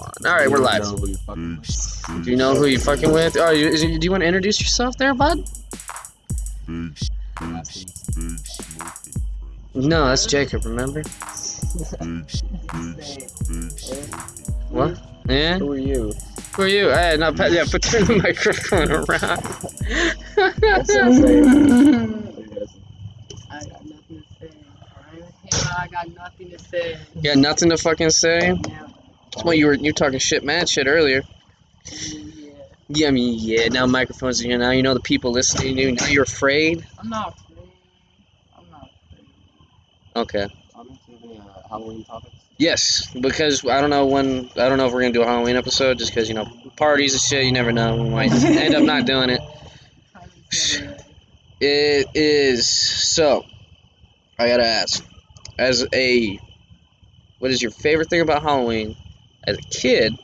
on. All right, we're live. Know who you fucking with. Do you know who you fucking with? Oh, you, is it- do you want to introduce yourself there, bud? No, that's Jacob. Remember? What? Yeah. Who are you? Who are you? Hey, no, pa- yeah, put turn the microphone around. That's what I'm. I got nothing to say. Alright? I got nothing to say. you got nothing to fucking say. Yeah. Well, you were you were talking shit, mad shit earlier. Yeah. Yeah, I mean, yeah. Now microphones are here. Now you know the people listening to you. Now you're afraid. I'm not afraid. I'm not afraid. Okay. Comments? Do you have any uh, Halloween topics? Yes, because I don't know when. I don't know if we're gonna do a Halloween episode, just because you know parties and shit. You never know. We might end up not doing it. It is so. I gotta ask, as a, what is your favorite thing about Halloween, as a kid,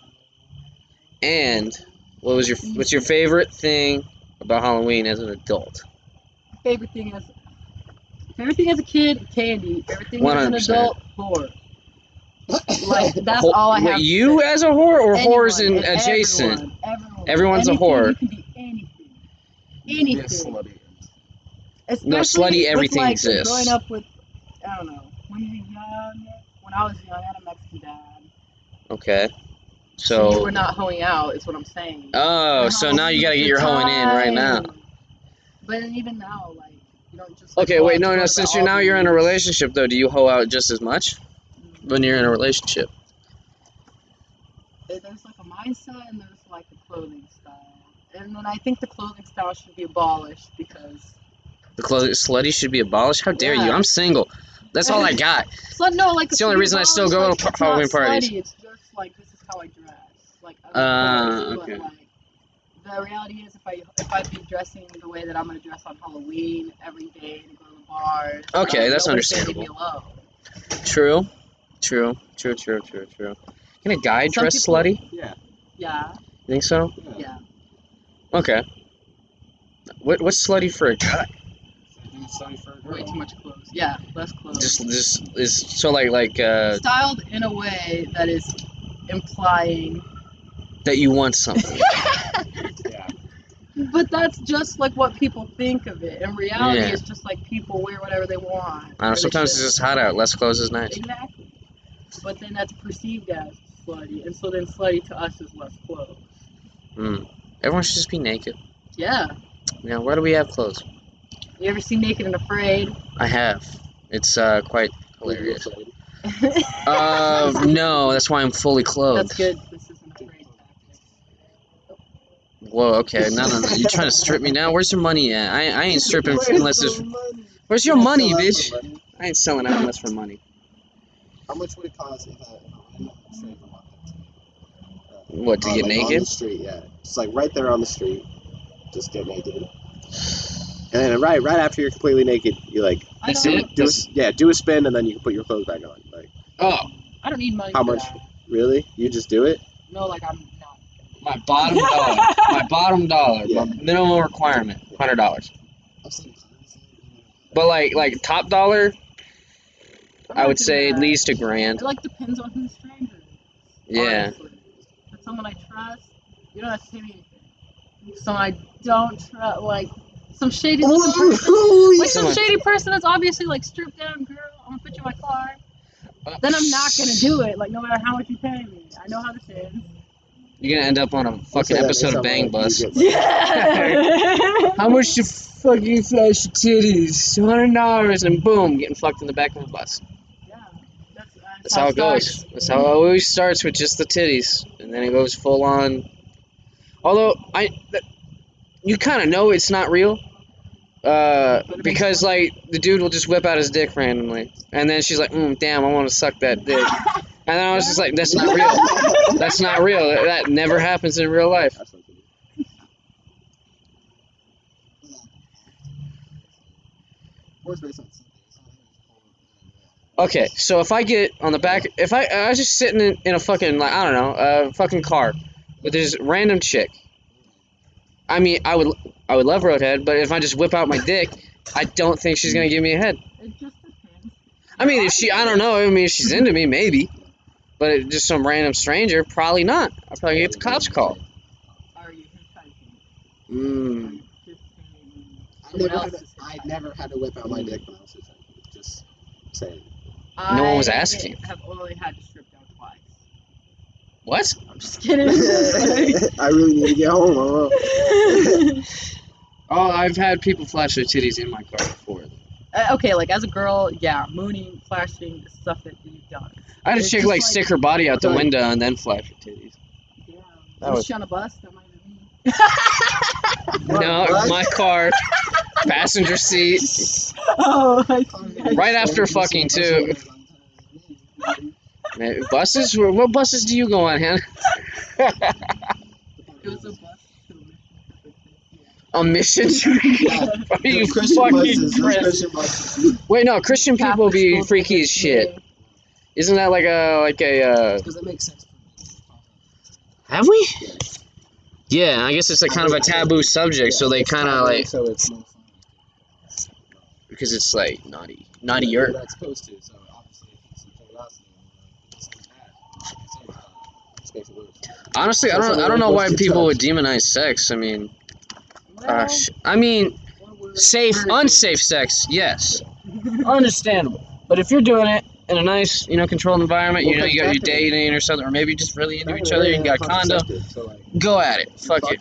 and what was your what's your favorite thing about Halloween as an adult? Favorite thing as favorite thing as a kid, candy. Favorite thing as an adult, horror. Like that's Ho- all I wait, have. to you say. as a whore or Anyone, whores in adjacent? Everyone, everyone. Everyone's a Anything, whore. You can be anything. Be a Anything. slutty. No, Especially slutty with, everything like, exists. Growing up with, I don't know, when you're young, when I was young, I had a Mexican dad. Okay. you So. You were not hoeing out, is what I'm saying. Oh, Your so now you gotta get your the hoeing in right now. But even now, like, you don't just. Like, Okay, wait, no, to no. Since you're now you're in a relationship though, do you hoe out just as much when you're in a mm-hmm. relationship? There's like a mindset and there's like a clothing style. And then I think the clothing style should be abolished because. The clothing slutty should be abolished. How dare you? I'm single. That's all I got. So no, like It's the only reason I still go to Halloween parties. slutty, It's like this is how I dress. Like Uh, I'm okay. Like, the reality is, if I if I be dressing the way that I'm gonna dress on Halloween every day to go to the bars. Okay, that's understandable. Leave me alone. True, true, true, true, true, true. Can a guy Some dress people- slutty? Yeah. Yeah, You think so? Yeah. yeah. Okay. What what's slutty for a guy? Slutty for a girl. Way too much clothes. Yeah, less clothes. Just just is so like like uh Styled in a way that is implying. that you want something. Yeah. But that's just like what people think of it. In reality, Yeah. it's just like people wear whatever they want. I know, sometimes it's just hot out. Less clothes is nice. Exactly. But then that's perceived as slutty, and so then slutty to us is less clothes. Mm. Everyone should just be naked. Yeah. Yeah, why do we have clothes? You ever seen Naked and Afraid? I have. It's uh quite hilarious. Hilarious. Uh no, that's why I'm fully clothed. That's good. This isn't afraid tactics. Whoa, okay, no, no, no. You're trying to strip me now? Where's your money at? I, I ain't stripping unless there's. Where's your money, bitch? I ain't selling out unless for money. How much would it cost if a, if a random stranger walked up to you? Uh, What, to get like, On naked? the street, yeah. Just like right there on the street. Just get naked. And then right right after you're completely naked, you like I That's don't, it? do a, That's- yeah, do a spin and then you can put your clothes back on. Like Oh, I don't need money. How for much? that. really? You just do it? No, like I'm not. my bottom dollar. My bottom dollar. Yeah. My minimum requirement. Hundred dollars. I've seen crazy. But like like top dollar, I'm I not would doing say at that. least a grand. It like depends on who the stranger is. Yeah. honestly. If someone I trust, you don't have to pay me anything. Someone I don't trust, like some shady looking person, like some Someone- shady person that's obviously like stripped down girl. I'm gonna put you in my car. Then I'm not gonna do it. Like no matter how much you pay me, I know how this is. You're gonna end up on a fucking So episode of Bang Bus. you get, like, How much you fucking flash your titties? Hundred dollars and boom, getting fucked in the back of a bus. yeah, that's, uh, That's how it goes. starts. That's how it always starts with just the titties, and then it goes full on. Although I, th- you kind of know it's not real, uh, because like the dude will just whip out his dick randomly, and then she's like, mm, "Damn, I want to suck that dick," and then I was just like, "That's not real. That's not real. That, never happens in real life." Okay, so if I get on the back, if I I was just sitting in, in a fucking like I don't know, a fucking car, with this random chick. I mean, I would I would love Roadhead, but if I just whip out my dick, I don't think she's gonna give me a head. It just depends. I mean, if she, I don't know. I mean, if she's into me, maybe. But it- just some random stranger, probably not. I'll probably get the cops called. Are you hitchhiking? Mm. I Someone never, had is to, never had to whip out my dick when I was hitchhiking. Just saying. No one was I asking. have only had to strip down twice. What? I'm just kidding. I really need to get home. I Oh, I've had people flash their titties in my car before. Uh, okay, like as a girl, yeah, mooning, flashing, stuff that you've done. I had a It's chick just like like- stick her body out the like- window and then flash her titties. Damn. That was was- she on a bus? That might have been me. What? no, What? my car, passenger seat. oh, I see. Right after fucking, too. Man, buses? What buses do you go on, Hannah? It was a bus a mission trip. A mission? Yeah. Are you Christian fucking buses. Christian buses. Wait, no, Christian people be freaky as shit. Isn't that like a like a? uh Because it makes sense. Have we? Yeah, I guess it's like kind of a taboo subject, so they kind of like So it's because it's like naughty, Yeah, naughty you're not supposed to. So obviously, if it's some curiosity, it's bad. Like I said, it just makes it worse. Honestly, I don't I don't know why people would demonize sex. I mean, Well, ah, gosh, I mean, safe, unsafe sex, yes, understandable. But if you're doing it in a nice, you know, controlled environment, you know, you got your dating or something, or maybe you're just really into each other, you got a condo, So like, go at it. Fuck it.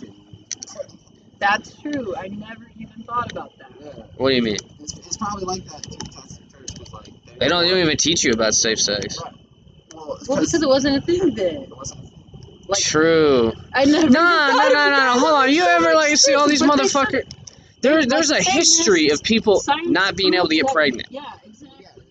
That's true. I never even thought about that. Yeah. What do you mean? It's, it's probably like that too. Catholic church was like They don't, they don't even teach you about safe sex. Well, Well, because it wasn't a thing then. it wasn't. Like, True. I never. No, thought no, no, no, no. Hold on. You ever like see all these But they said- motherfucker? There, there's a history of people not being able to get pregnant. Yeah, exactly.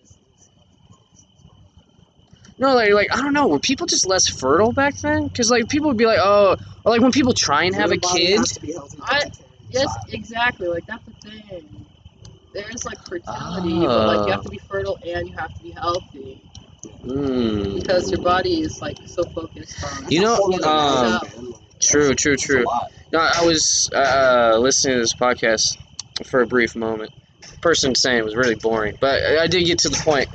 No, like, like I don't know. Were people just less fertile back then? Because like people would be like, oh, or like when people try and have a kid. has to be healthy I- Yes, exactly. Like that's the thing. There's like fertility, but like you have to ah. be fertile and you have to be healthy Mm, because your body is like so focused on. You know, It's a whole other um, life, man. Like, true, true, true. No, I was uh, listening to this podcast for a brief moment. Person saying it was really boring, but I I did get to the point.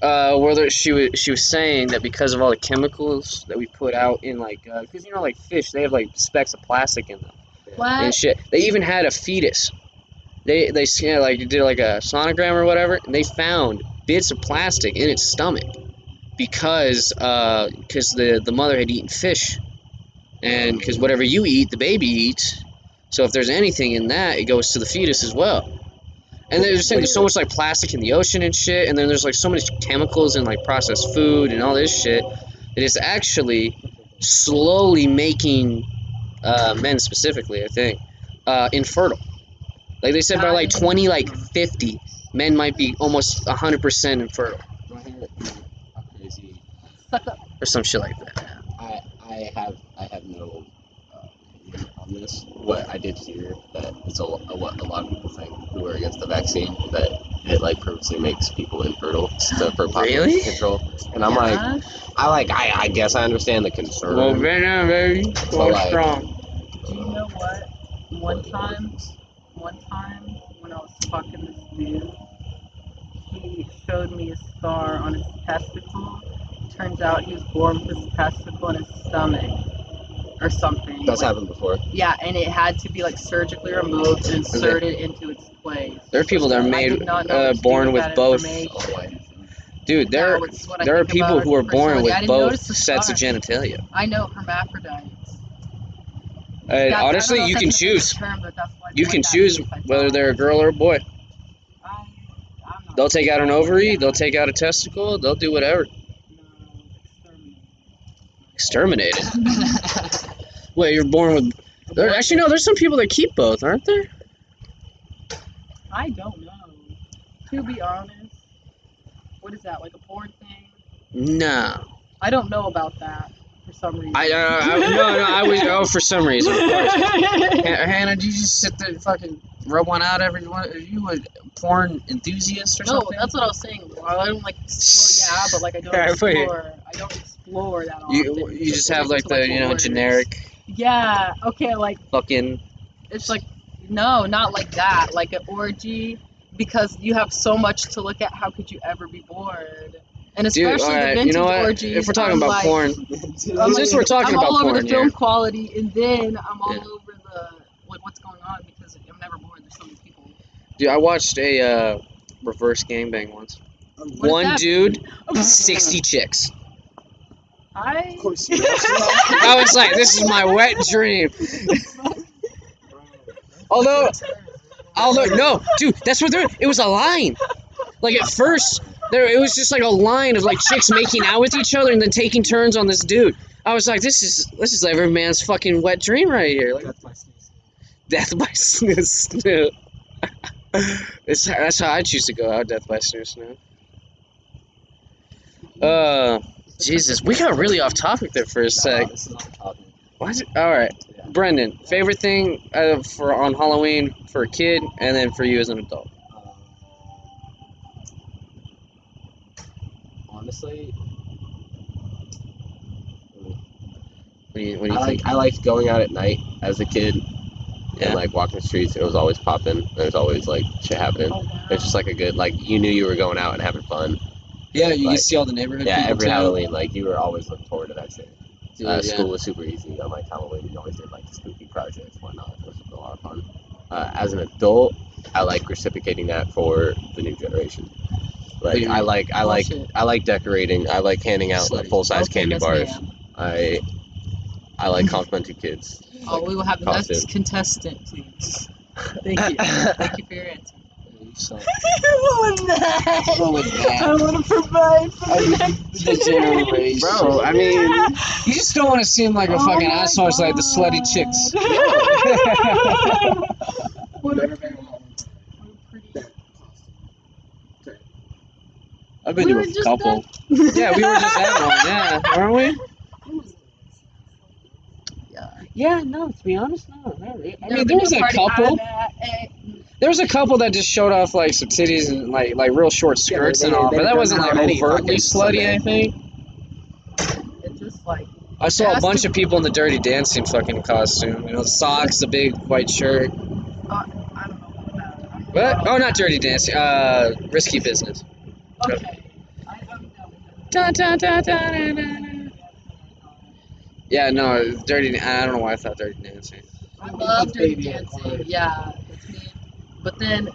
Uh, where she was she was saying that because of all the chemicals that we put out in like because you know like fish they have like specks of plastic in them. and shit. They even had a fetus. They they you know, like did like a sonogram or whatever, and they found bits of plastic in its stomach because uh because the the mother had eaten fish, and because whatever you eat, the baby eats. So if there's anything in that, it goes to the fetus as well. And they're saying there's so much like plastic in the ocean and shit, and then there's like so many chemicals in like processed food and all this shit. It is actually slowly making uh, men specifically, I think, uh, infertile. Like they said, by like twenty, like fifty, men might be almost hundred percent infertile My hair is crazy. Suck up. or some shit like that. I I have I have no uh, on this. What I did hear that it's a, a, what a lot of people think who are against the vaccine that it like purposely makes people infertile to, for population Really? control. And I'm like, I like I, I guess I understand the concern. Well, venom, baby, So, like- strong. Do you know what? One time, one time when I was fucking he showed me a scar on his testicle. Turns out he was born with this testicle in his stomach or something. That's Like, happened before. yeah, and it had to be like surgically removed and inserted into its place. There are people that are made did not know uh, what to do born with both. information. Boy. Dude, there That was what I there are people who are born with both sets of genitalia. I know hermaphrodites. Uh, That's- I don't honestly, you can choose. term, but that's what- You can choose whether they're a girl or a boy. I- I'm not They'll take out an ovary. They'll take out a testicle. They'll do whatever. No. Exterminated. Wait, you're born with. There, actually, no. There's some people that keep both, aren't there? I don't know. To be honest, what is that? Like a porn thing? No. I don't know about that for some reason. I, uh, I no no. I was oh for some reason. Of course. Ha- Hannah, do you just sit there and fucking rub one out every one? Are you a porn enthusiast or no, something? No, that's what I was saying. I don't like. Well, yeah, but like I don't explore. I don't explore that often. You you just have like the you know generic Yeah. Okay. Like fucking. it's like no, not like that. Like an orgy, because you have so much to look at. How could you ever be bored? And especially Dude, all right, the vintage you know what? orgies. If we're talking about like, porn, I'm since like- we're talking I'm about all over porn the film here. quality, and then I'm all Yeah. over the like what's going on because I'm never bored. There's so many people. dude, I watched a uh, reverse gangbang once. What is One dude, sixty chicks. I Of course I was like, this is my wet dream. Although, although no, dude, that's what they're. It was a line. Like at first, there it was just like a line of like chicks making out with each other and then taking turns on this dude. I was like, this is this is every man's fucking wet dream right here. Like death by snoo snoo. It's, that's how I choose to go out. Death by snoo snoo. Uh, Jesus, we got really off topic there for a sec. This is on. What? All right, Brendan, favorite thing uh, for on Halloween for a kid, and then for you as an adult. Honestly, What do you, what do I you like? I liked going out at night as a kid Yeah. and like walking the streets. It was always popping. There was always like shit happening. Oh, wow. It's just like a good like you knew you were going out and having fun. Yeah, you like- can see all the neighborhood Yeah, people every too. Halloween like you were always looking forward to that shit. Dude, uh, yeah. School was super easy on like Halloween. We always did like spooky projects, whatnot. It was a lot of fun. Uh, as an adult, I like reciprocating that for the new generation. Like you I like I like Bullshit. I like decorating. I like handing out Slutty. full size Okay, candy bars. ma'am. I I like complimenting kids. Oh, we will have the costume. next contestant, please. Thank you. Thank you for your answer. So, what was that? What was that? I want to provide for the next the generation. Bro, I mean, you just don't want to seem like a Oh fucking asshole. It's like the slutty God. chicks. What a- Better than Halloween. what a pretty- I've been We to were a just couple. Yeah, we were just at one. Yeah, weren't we? Yeah. Yeah, no. To be honest, no, really. I mean, there was a couple. I'm at, eh. There was a couple that just showed off like some titties and like like real short Yeah, skirts they- and all, they- but that wasn't like that any overtly fucking slutty. I Sunday. think. It's just like I saw a bunch of people in the Dirty Dancing fucking costume. You know, socks, the big white shirt. I don't know about that. What? Oh, not Dirty Dancing. Uh, Risky Business. Okay. I, I'm down with that. Da, da, da, da, da, da. Yeah, no, Dirty. I don't know why I thought Dirty Dancing. I love Dirty Dancing. Yeah, that's me. But then,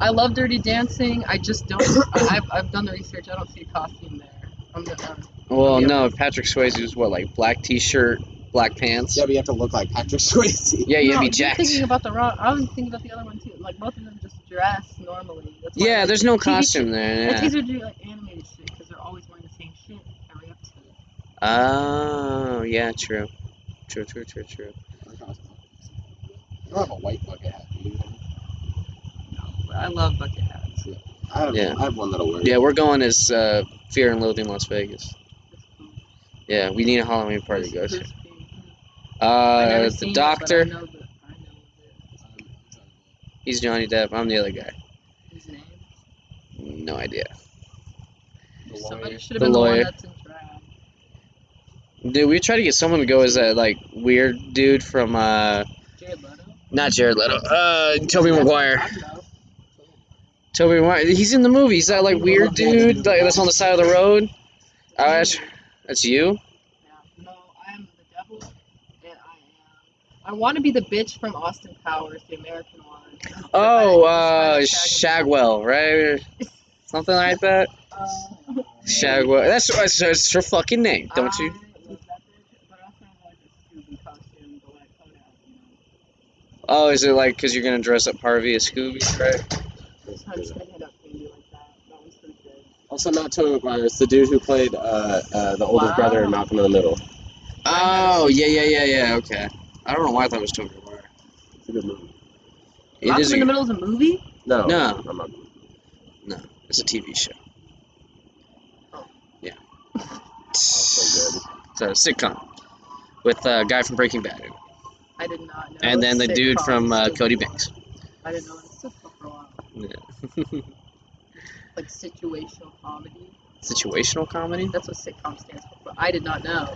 I love Dirty Dancing. I just don't. I- I've, I've done the research. I don't see a costume there. I'm the, um, Well, Yeah. no, Patrick Swayze was what, like black T-shirt, black pants. Yeah, but you have to look like Patrick Swayze. Yeah, you'd no, be you're jacked. thinking about the wrong. I was thinking about the other one too. Like both of them just dress normally. That's Yeah, like, there's no TV costume there. Well, Yeah. teasers do like animated shit because they're always wearing the same shit every episode. Oh, yeah, true. True, true, true, true. You don't have a white bucket hat, do you? No, but I love bucket hats. I have, Yeah. I have one that'll work. Yeah, we're going as uh, Fear and Loathing Las Vegas. Yeah, we need a Halloween party to go to. who's being- I've never Uh, seen the it, Doctor, I the, I know of it. he's Johnny Depp. I'm the other guy. His name. No idea. The Somebody lawyer. should have The been the lawyer. one that's in drag. Dude, we tried to get someone to go as that like weird dude from uh, Jared Leto. not Jared Leto, uh, Tobey Maguire. Tobey Maguire. He's in the movie. He's that like weird dude like that's on the side of the road. Uh, that's, that's you. Yeah. No, I am the devil, and I am. I want to be the bitch from Austin Powers, the American one. Oh, uh, Shagwell, right? Something like that. Uh, Shagwell. That's that's, that's her fucking name, don't you? I was that bitch, but I also have like a Scooby costume, the like Kodak, you know. Oh, is it like because you're gonna dress up Harvey as Scooby, right? Sometimes they hit up candy like that. That one's pretty good. Also, not Tobey Maguire. It's the dude who played uh, uh, the oldest Wow. brother in Malcolm in the Middle. Oh, yeah, yeah, yeah, yeah. Okay. I don't know why I thought it was Tobey Maguire. It's a good movie. It Malcolm is. in A, the Middle is a movie? No, No. I'm not. it's a TV show. Oh. Yeah. Also good. It's a sitcom with a guy from Breaking Bad, in it. I did not know. and then the dude sitcoms from uh, Cody. Banks. I didn't know it was a sitcom for a while. Yeah. Like situational comedy. Situational comedy. That's what sitcom stands for. But I did not know.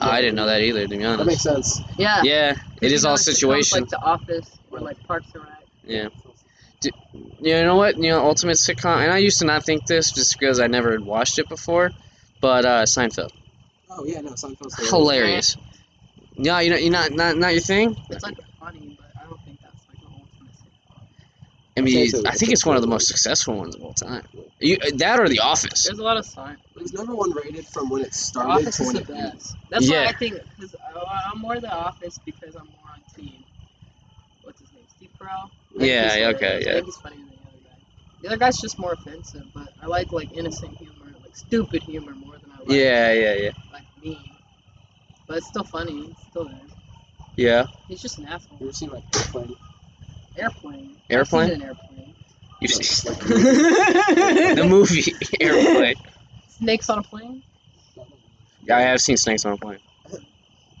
I didn't know that either, to be honest. That makes sense. Yeah. Yeah, it You is know, all sitcoms situation. Like The Office or like Parks and Rec. Yeah. You know what? You know, ultimate sitcom, and I used to not think this just because I never had watched it before, but uh, Seinfeld, Oh yeah, no, Seinfeld's hilarious. Yeah, you know, you not not not your thing. It's like funny, but I don't think that's like the ultimate sitcom. I mean, I'd say. I think it's one of the most successful ones of all time. You, uh, that or The Office. There's a lot of sign. It was number one rated from when it The started Office to is when the it ended. best. That's Yeah. why I think because oh, I'm more The Office because I'm more on team. What's his name? Steve Carell. Yeah, he's okay, hilarious. yeah. I think he's funnier than the other guy. The other guy's just more offensive, but I like like innocent humor, like stupid humor more than I like Yeah, yeah, yeah, like mean. But it's still funny. It's still there. yeah. He's just an asshole. You asshole. ever seen like Airplane? Airplane. Airplane? I've seen an airplane. You've seen like, the movie Airplane. Snakes on a plane. Yeah, I have seen Snakes on a Plane.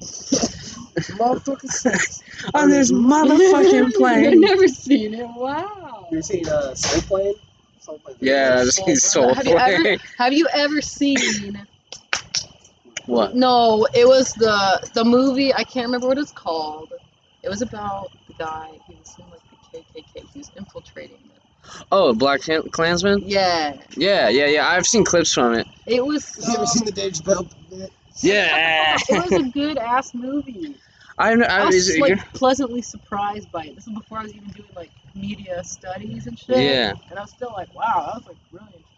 Motherfucking sex. On this motherfucking plane. I've plane. never seen it. Wow. You ever seen uh, Soul Plane? Soul Plane. Yeah, I've seen Soul Have you ever- Plane. Have you ever seen? What? No, it was the the movie. I can't remember what it's called. It was about the guy. He was in like the KKK. He was infiltrating them. Oh, Black Klan- Klansman? Yeah, Yeah, yeah, yeah. I've seen clips from it. it was. You ever seen the Dave Chappelle bit? Yeah. it was a good ass movie. I, I I, was is it- like pleasantly surprised by it. This was before I was even doing like media studies and shit. yeah. And I was still like, wow, that was like really interesting.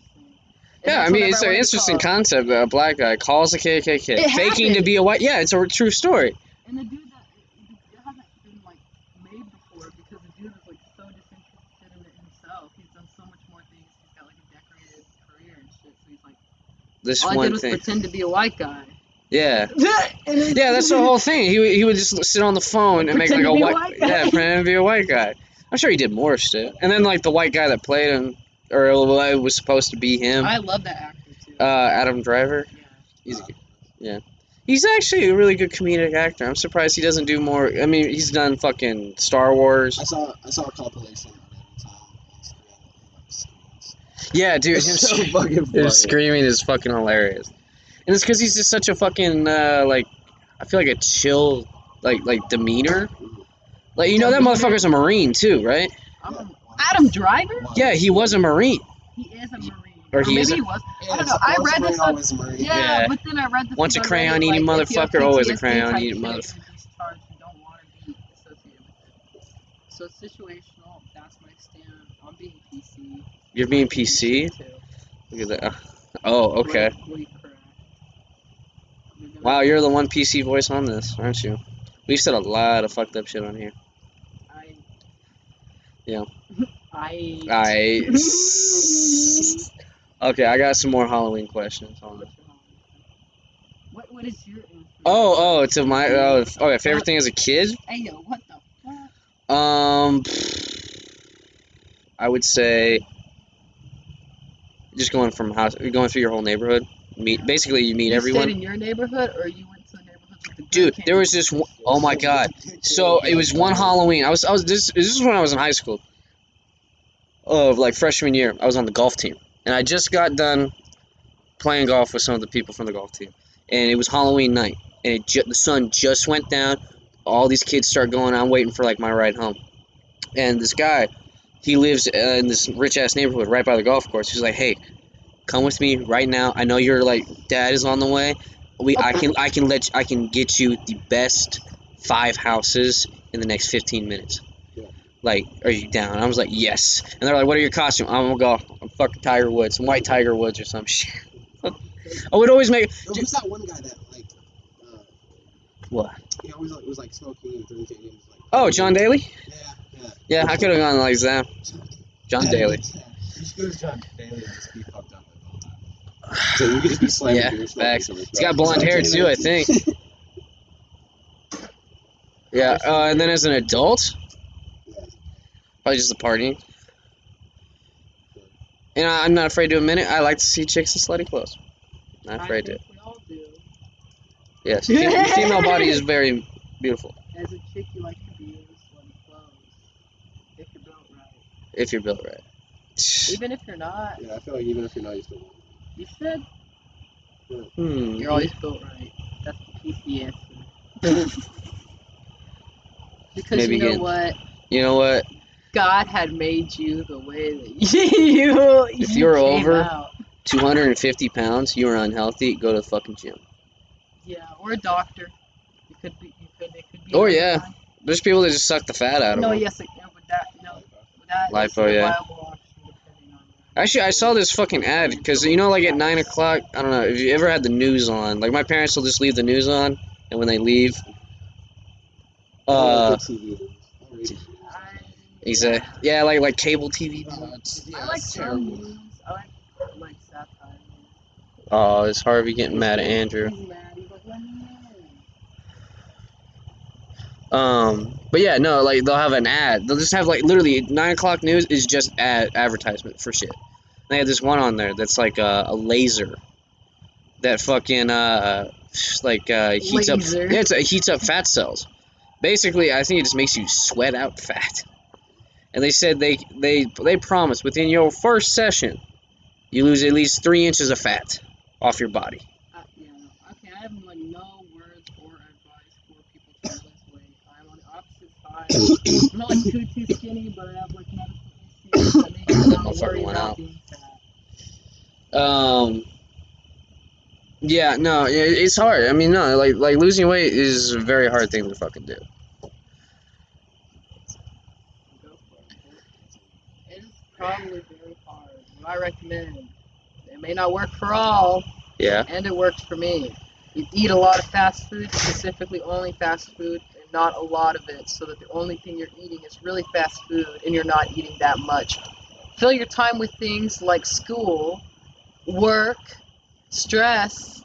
Yeah, I mean, it's an interesting concept that a black guy calls a KKK, It faking to be a white. Yeah, it's a true story. And the dude that it, hasn't been like made before because the dude is like so disinterested in it himself. He's done so much more things. He's got like a decorated career and shit. So he's like, This all I did one was thing. pretend to be a white guy. Yeah. Yeah, that's the whole thing. He, would- he would just sit on the phone and make like a white, white guy. yeah, pretend to be a white guy. I'm sure he did more shit. And then like the white guy that played him, or it was supposed to be him, I love that actor too. uh, Adam Driver. yeah. He's he's actually a really good comedic actor. I'm surprised he doesn't do more. I mean, he's done fucking Star Wars. I saw I saw a compilation of every time on screen that he like screams. Yeah, dude, him so fucking funny. screaming is fucking hilarious. And it's because he's just such a fucking uh, like, I feel like a chill like like demeanor. Like you know that motherfucker's a marine too, right? I'm a, Adam Driver? Yeah, he was a marine. He is a marine. Or Or, he maybe is a- he was. Yeah, I don't know, I read this Marine, on- Marine. Yeah, Yeah. but then I read this. Once a crayon eating like, if you have motherfucker, always a crayon type eating shit, motherfucker. you're don't want to be associated with. So it's situational. That's my stand. I'm being PC. You're being PC. Look at that. Oh, okay. Politically correct. You're gonna- Wow, you're the one PC voice on this, aren't you? We've said a lot of fucked up shit on here. Yeah. I. I. okay, I got some more Halloween questions. Hold on. What What is your? answer? Oh, oh, to my oh, okay. Favorite thing as a kid? Hey yo, what the fuck? Um, I would say just going from house, going through your whole neighborhood. Meet basically you meet you everyone. in your neighborhood, or you Dude, there was this. Oh my god. So it was one Halloween. I was I was this this is when I was in high school. Of like freshman year, I was on the golf team, and I just got done playing golf with some of the people from the golf team, and it was Halloween night, and it ju- the sun just went down. All these kids start going. I'm waiting for like my ride home, and this guy, he lives uh, in this rich ass neighborhood right by the golf course. He's like, "Hey, come with me right now. I know your like dad is on the way. We I can I can let I can get you the best five houses in the next 15 minutes. Yeah. Like, are you down? I was like, yes. And they're like, what are your costumes? I'm gonna go. I'm fucking Tiger Woods, some white Tiger Woods or some shit. I would always make. Yo, who's that one guy that like? Uh, What? he always like was like smoking and drinking and was like. Oh, John Daly? Yeah, yeah. Yeah, I could have gone like that. John Daly. Yeah. You go to John Daly and just be fucked up like all the time. So you could just be slamming Yeah, beer, smoking facts. something, He's got blonde hair too, I think. Yeah, uh, and then as an adult, Yeah. probably just the partying. And I- I'm not afraid to admit it. I like to see chicks in slutty clothes. Not afraid to. I think we all do. Yes, the female body is very beautiful As a chick, you like to be in slutty clothes. If you're built right. if you're built right. Even if you're not, Yeah, I feel like even if you're not, you still want. You should. Hmm. You're always built right. That's the PC answer. because Maybe you know again. what? You know what? God had made you the way that you, If you you're over- out. 250 pounds, you are unhealthy. Go to the fucking gym. yeah, or a doctor. You could be. You could. It could be. Or, yeah. kind. There's people that just suck the fat out of No, yes, it, yeah, with that, no, with that is Lipo, a yeah. viable option depending on that. Actually, I saw this fucking ad because you know, like at nine o'clock. I don't know if you ever had the news on. Like my parents will just leave the news on, and when they leave, uh, I, he said, yeah, like like cable TV. I like some news. I like like satire. Oh, it's Harvey getting mad at Andrew. He's mad. He's like, let me know. Um, but yeah, no, like they'll have an ad. They'll just have like literally nine o'clock news is just ad advertisement for shit. They have this one on there that's like a, a laser that fucking uh like uh heats Laser. up. Yeah, it's, it heats up fat cells. Basically, I think it just makes you sweat out fat. And they said they they they promise within your first session, you lose at least three inches of fat off your body. Uh, yeah, no. okay, I have like no words or advice for people to lose weight. I'm on the opposite side. I'm not like too too skinny, but I have like medical issues that make me not Motherfucker worry about out. being fat. Um. Yeah, no, it's hard. I mean, no, like like losing weight is a very hard thing to fucking do. It. Is probably very hard. What I recommend, it may not work for all, Yeah. and it works for me. You eat a lot of fast food, specifically only fast food, not a lot of it, so that the only thing you're eating is really fast food, and you're not eating that much. Fill your time with things like school, work, stress.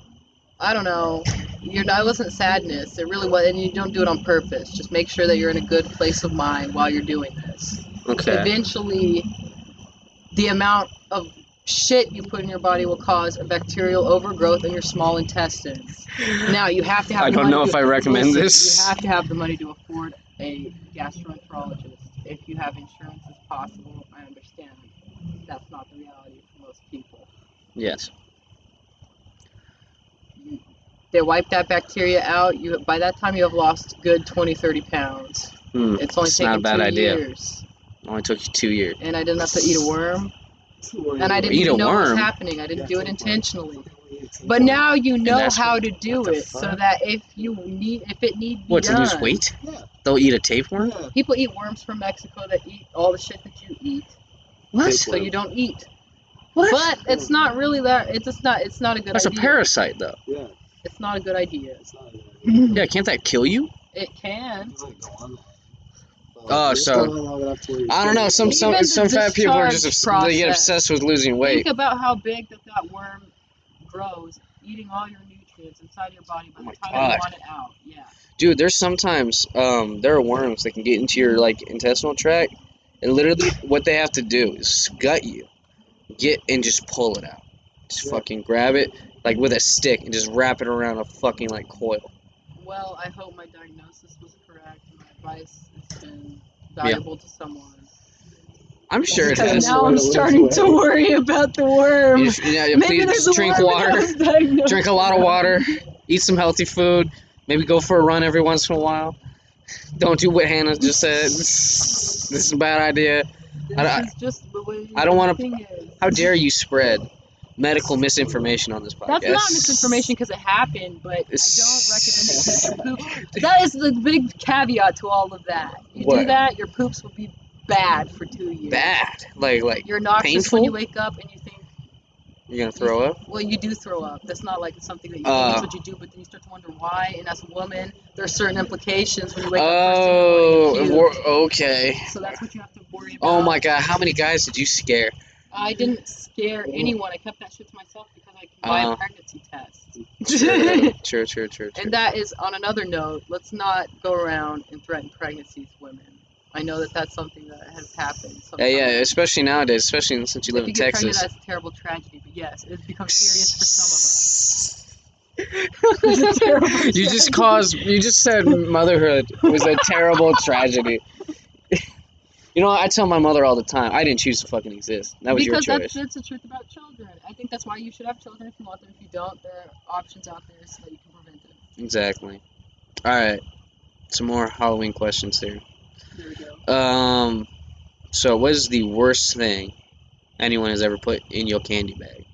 I don't know. You're not, it wasn't sadness. It really was, and you don't do it on purpose. Just make sure that you're in a good place of mind while you're doing this Okay. eventually the amount of shit you put in your body will cause a bacterial overgrowth in your small intestines. Now you have to have. I the don't money know if I recommend this. You have to have the money to afford a gastroenterologist. If you have insurance, as possible. I understand. That's not the reality for most people. Yes. They wipe that bacteria out. You by that time you have lost good 20, 30 pounds. Hmm. It's only It's taken not a bad two idea. years, Only took you two years. and I didn't have to eat a worm. And I didn't Eat even know what was happening. I didn't do it intentionally. But now you know how to do what the it, so that if you need, if it need be What to done, lose weight? Yeah. They'll eat a tapeworm. Yeah. people eat worms from Mexico that eat all the shit that you eat, What? so you don't eat. What? But it's not really that. It's just not. It's not a good That's a parasite, though. Yeah. It's not a good idea. It's not a good idea. Yeah, can't that kill you? It can. It's like, go on there. Oh, it's so- going on long enough to where you I don't know. Some Even some the some fat people are just discharge obs- they get process. obsessed with losing weight. Think about how big that that worm grows, eating all your nutrients inside your body by Oh the time God. you want it out. Yeah. Dude, there's sometimes um there are worms that can get into your like intestinal tract, and literally what they have to do is gut you, get and just pull it out. Just Yeah. fucking grab it like with a stick and just wrap it around a fucking like coil. Well, I hope my diagnosis was correct and my advice has been valuable to someone. I'm sure it Because has. now I'm starting to worry about the worm. You just- yeah, yeah, Maybe please there's a drink worm water. that I was diagnosed Drink a lot of water. Eat some healthy food. Maybe go for a run every once in a while. Don't do what Hannah just said. This is a bad idea. This I- I- is just the way I don't wanna- the thing is. How dare you spread medical misinformation on this podcast? That's not misinformation because it happened, but I don't recommend it because your poop. That is the big caveat to all of that. You do that, your poops will be bad for two years. Bad. Like like You're nauseous Painful? when you wake up and you think, you're gonna throw up. well, you do throw up. That's not like something that you Uh. think that's what you do, but then you start to wonder why. And as a woman, there are certain implications when you wake up Oh, first thing in the morning. wor- okay. So that's what you have to worry about. Oh my god, how many guys did you scare? I didn't scare anyone. I kept that shit to myself because I can buy Uh. a pregnancy test. True, true, true, true. true. And that is on another note. Let's not go around and threaten pregnancies, women. I know that that's something that has happened. Yeah, Sometimes. yeah, especially nowadays, especially since you live if in you Texas. pregnant, that's a terrible tragedy. But yes, it's become serious for some of us. It's a terrible you just caused. You just said motherhood was a terrible tragedy. You know, I tell my mother all the time, I didn't choose to fucking exist. That was because your that's, choice. that's the truth about children. I think that's why you should have children if you want them. If you don't, there are options out there so that you can prevent it. Exactly. All right, some more Halloween questions here. There we go. Um, So, what is the worst thing anyone has ever put in your candy bag?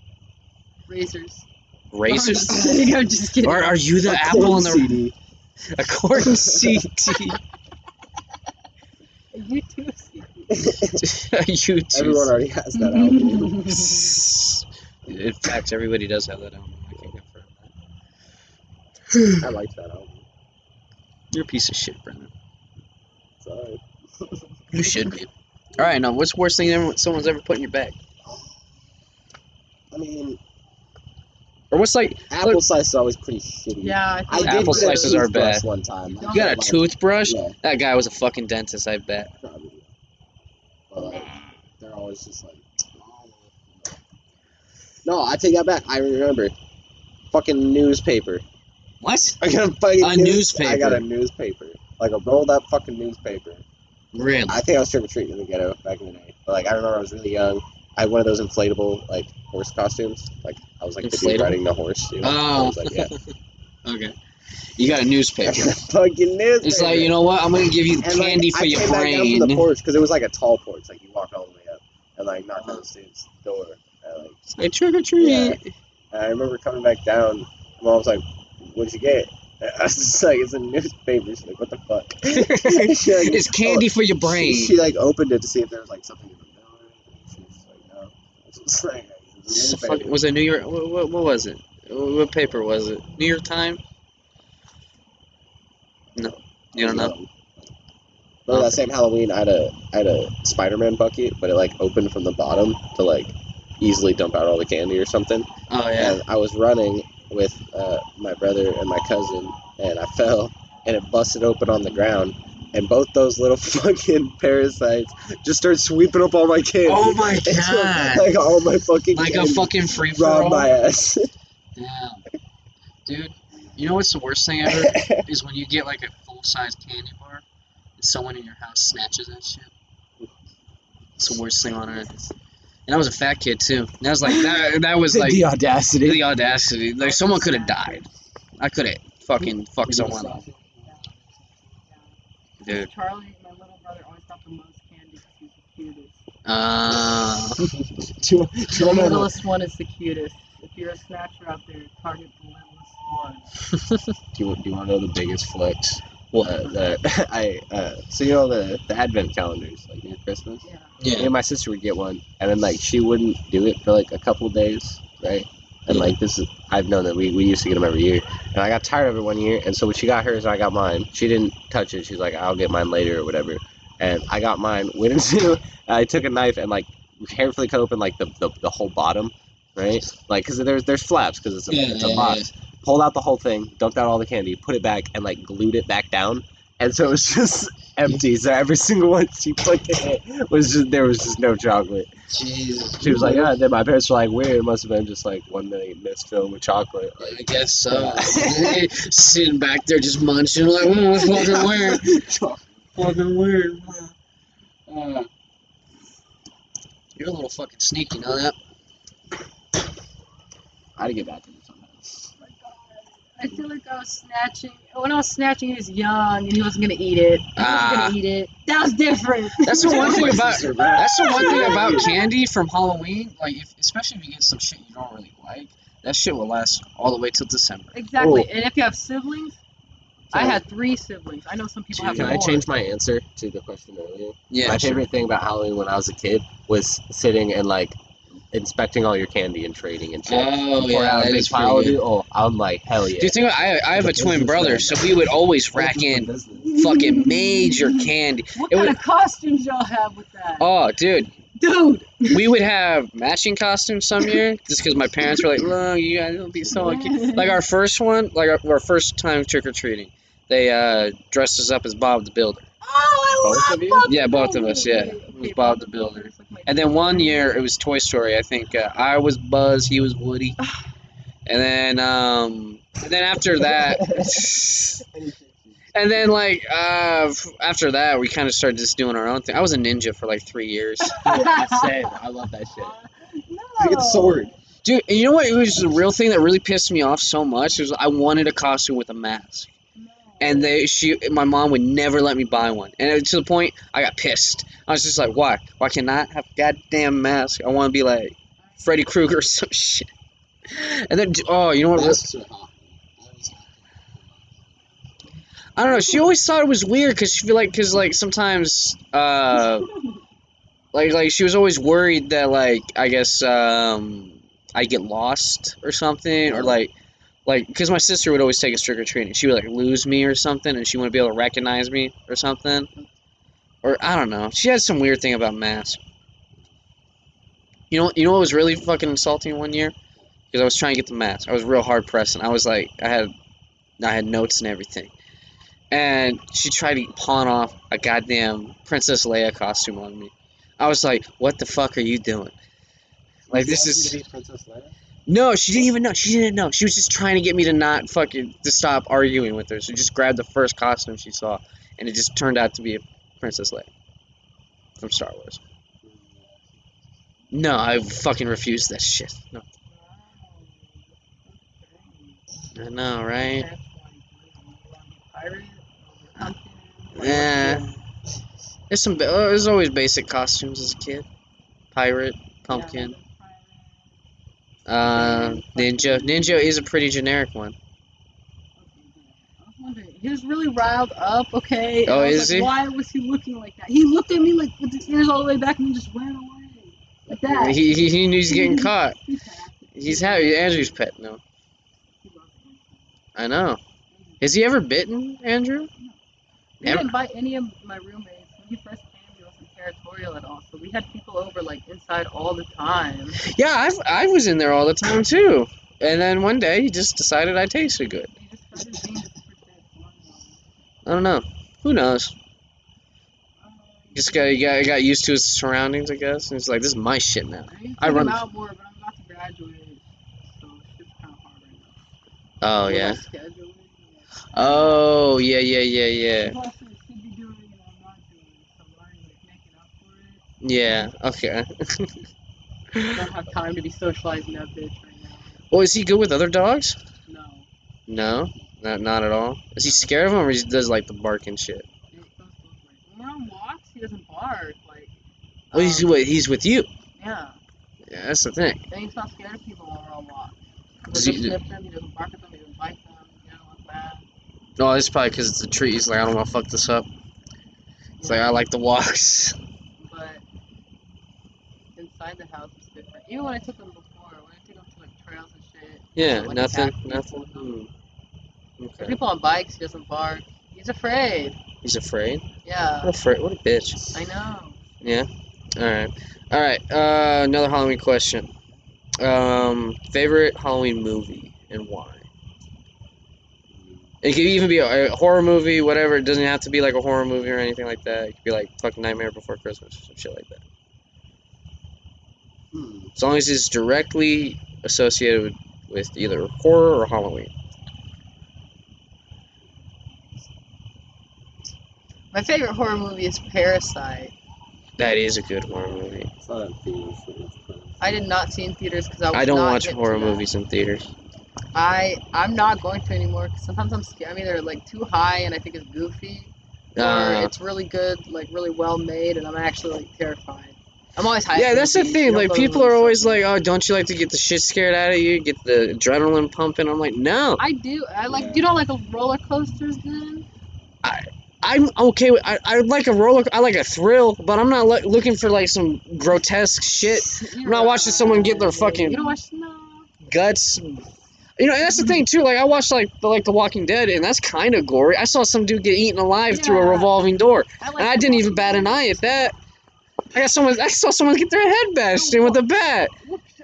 Razors. Razors? I'm just kidding. or are you the A apple corn in the CD. a Korn CD? You too. you too. Everyone already has that album. In fact, everybody does have that album. I can confirm that. I like that album. You're a piece of shit, Brendan. Sorry. You should be. All right, now what's the worst thing ever, someone's ever put in your bag? I mean, Or what's like apple slice is always pretty shitty. Yeah, I I did think Apple get a slices are bad. One time. You you got a Like, toothbrush? Yeah, That guy was a fucking dentist, I bet. probably. But they're always just like. No, I take that back. I remember. Fucking newspaper. What? I got a fucking A news- I got a newspaper, like a rolled up fucking newspaper. Really? I think I was trick or treating in the ghetto back in the day. But like I remember I was really young. I had one of those inflatable like horse costumes. Like I was like the dude riding the horse. You know? I Oh. was like, yeah. okay. You got a newspaper. fucking newspaper. It's like, you know what? I'm gonna give you And, like, candy for I your came back down from the porch because it was like a tall porch. Like you walk all the way up and like knock on the student's door. And, like, Say trick or treat. Yeah. and I remember coming back down. Mom was like, "What'd you get?" I was just like, "It's a newspaper." She's like, "What the fuck?" She, like, it's candy for your brain. she like opened it to see if there was like something in the middle. of it, and She was like, no. It's just like, it's a It's a newspaper. fuck- was it New York? What, what, what was it? What paper was it? New York Times? No, you don't know. Remember that same Halloween? I had a I had a Spider-Man bucket, but it like opened from the bottom to like easily dump out all the candy or something. Oh yeah. And I was running with uh, my brother and my cousin, and I fell, and it busted open on the ground. And both those little fucking parasites just started sweeping up all my candy. Oh my god! like all my fucking Like a fucking free for all. my ass. Damn, dude. You know what's the worst thing ever is when you get like a full size candy bar and someone in your house snatches that shit. It's the worst thing on earth. And I was a fat kid too. And I was like that. That was like the audacity. the audacity. Like someone could have died. I could have fucking fucked someone up, dude. Charlie, my little brother, always got the most candy because he's the cutest. Uh, do, you, do you The want littlest one is the cutest. If you're a snatcher out there, target the littlest Do you, do you want to know the biggest flex? what? Uh, I uh, so you know the the advent calendars like near Christmas. Yeah. Me and my sister would get one, and then like she wouldn't do it for like a couple days, right? And Yeah. like this is I've known that we, we used to get them every year, and I got tired of it one year, and so when she got hers, I got mine. She didn't touch it. She's like, I'll get mine later or whatever. And I got mine. Went into I took a knife and like carefully cut open like the the, the whole bottom, right? Like because there's there's flaps because it's a Yeah, it's a yeah, box. Pulled out the whole thing, dumped out all the candy, put it back, and like glued it back down. And so it was just empty. So every single one she put in it was just there was just no chocolate. Jesus. She was like, ah, then my parents were like, weird. It must have been just like one million mist filled with chocolate. I guess so. Sitting back there just munching like, mm, it's fucking weird. Fucking weird. Uh, you're a little fucking sneaky, know that? I had to get back to it sometimes. Oh my God. I feel like I was snatching. When I was snatching, he was young and he wasn't gonna eat it. He Ah. wasn't gonna eat it. That was different. That's the one thing about that's the one thing about candy from Halloween. Like, if, especially if you get some shit you don't really like, that shit will last all the way till December. Exactly. Oh. And if you have siblings, I had three siblings. I know some people have Can more. I change my answer to the question earlier? Yeah, my sure. favorite thing about Halloween when I was a kid was sitting and like inspecting all your candy and trading and shit. Oh Pour yeah, out a that big is pretty pile of good. it. Oh, I'm like hell yeah. Do you think I I have a It's a twin business brother, man. so we would always rack in fucking major candy. What it kind would- of costumes y'all have with that? Oh, dude, Dude. we would have matching costumes some year just because my parents were like, "Look, you guys will be so cute." Like our first one, like our, our first time trick or treating, they uh, dressed us up as Bob the Builder. Oh, I Both love of you? Bob the Yeah, both of us, yeah. Okay, It was Bob the Builder. Is like my And then one year it was Toy Story. I think uh, I was Buzz, he was Woody. And then um, and then after that, and then like uh, after that we kind of started just doing our own thing. I was a ninja for like three years. yeah, same. I love that shit. No. I get the sword. Dude, you know what? It was the real thing that really pissed me off so much. Was I wanted a costume with a mask. And they she my mom would never let me buy one, and to the point I got pissed. I was just like, why? Why can't I have a goddamn mask? I want to be like Freddy Krueger or some shit. And then oh, you know what? Masks are I was. I don't know. She always thought it was weird because she feel like because like sometimes uh like like she was always worried that like I guess um I get lost or something or like like because my sister would always take us trick or treating. She would like lose me or something and she wouldn't be able to recognize me or something. Or I don't know. She had some weird thing about masks. You know you know what was really fucking insulting one year? Because I was trying to get the mask. I was real hard pressing. I was like I had I had notes and everything. And she tried to pawn off a goddamn Princess Leia costume on me. I was like, "What the fuck are you doing?" Like Did this is ask me to be Princess Leia? No. She didn't even know. She didn't know. She was just trying to get me to not fucking to stop arguing with her. So just grabbed the first costume she saw, and it just turned out to be a Princess Leia from Star Wars. No, I fucking refuse that shit. No, I know, right? Yeah. There's some. oh, There's always basic costumes as a kid. Pirate, pumpkin, uh, ninja. Ninja is a pretty generic one. He was really riled up, okay? and Oh, is like, he? Why was he looking like that? He looked at me like with his ears all the way back and he just ran away. Like that. He, he, he knew he's getting caught. He's happy. He's happy. Andrew's pet now. He loves it. I know. Has he ever bitten Andrew? He Never. didn't bite any of my roommates. When he first came, he wasn't territorial at all. So we had people over like inside all the time. Yeah, I've, I was in there all the time too. And then one day he just decided I tasted good. He just started being super territorial. I don't know. Who knows? Just got got, got used to his surroundings, I guess. And he's like, this is my shit now. I I run out more, but I'm about to graduate, so shit's kind of hard right now. Oh yeah. my scheduling, like, Oh yeah yeah yeah yeah there's lots that I should be doing and I'm not doing, so I'm already like making up for it. Yeah. Okay. I don't have time to be socializing that bitch right now. well, is he good with other dogs? No. No, not not at all. Is he scared of them, or he does like the bark and shit? It goes both ways. When we're on walks, he doesn't bark. Like, he's um, with he's with you. Yeah. Yeah, that's the thing. And he's not scared of people when we're on walks. Does he- sniff them, he doesn't bark at them, he doesn't bite them, he doesn't look mad. No, it's probably because it's a tree. He's like, I don't want to fuck this up. It's like I like the walks. The house is different. Even when I took him before, when I take him to like trails and shit. Yeah, like nothing, nothing. people. Hmm. Okay. people on bikes, he doesn't bark. He's afraid. He's afraid. Yeah. What afraid? What a bitch. I know. Yeah. All right. All right. Uh, another Halloween question. Um, favorite Halloween movie and why? It could even be a, a horror movie, whatever. It doesn't have to be like a horror movie or anything like that. It could be like fucking Nightmare Before Christmas or some shit like that. As long as it's directly associated with, with either horror or Halloween. My favorite horror movie is Parasite. That is a good horror movie. It's not in theaters, but it's kind of- I did not see in theaters because I was I don't not watch horror movies in theaters. I I'm not going to anymore because sometimes I'm scared. I'm either like too high and I think it's goofy, or Uh, it's really good, like really well made, and I'm actually like terrified. I'm always high. yeah, that's the thing. Like people are always like, "Oh, don't you like to get the shit scared out of you? Get the adrenaline pumping?" I'm like, "No, I do. I like. Yeah. You don't like a roller coasters then? I. I'm okay. With, I I like a roller. I like a thrill, but I'm not like, looking for like some grotesque shit. You're not watching someone get their fucking- You don't watch no. Guts. You know, and that's the thing too. Like I watched like the like The Walking Dead, and that's kind of gory. I saw some dude get eaten alive through a revolving door, I like and I didn't even bat an eye at that. I got someone. I saw someone get their head bashed in with a bat.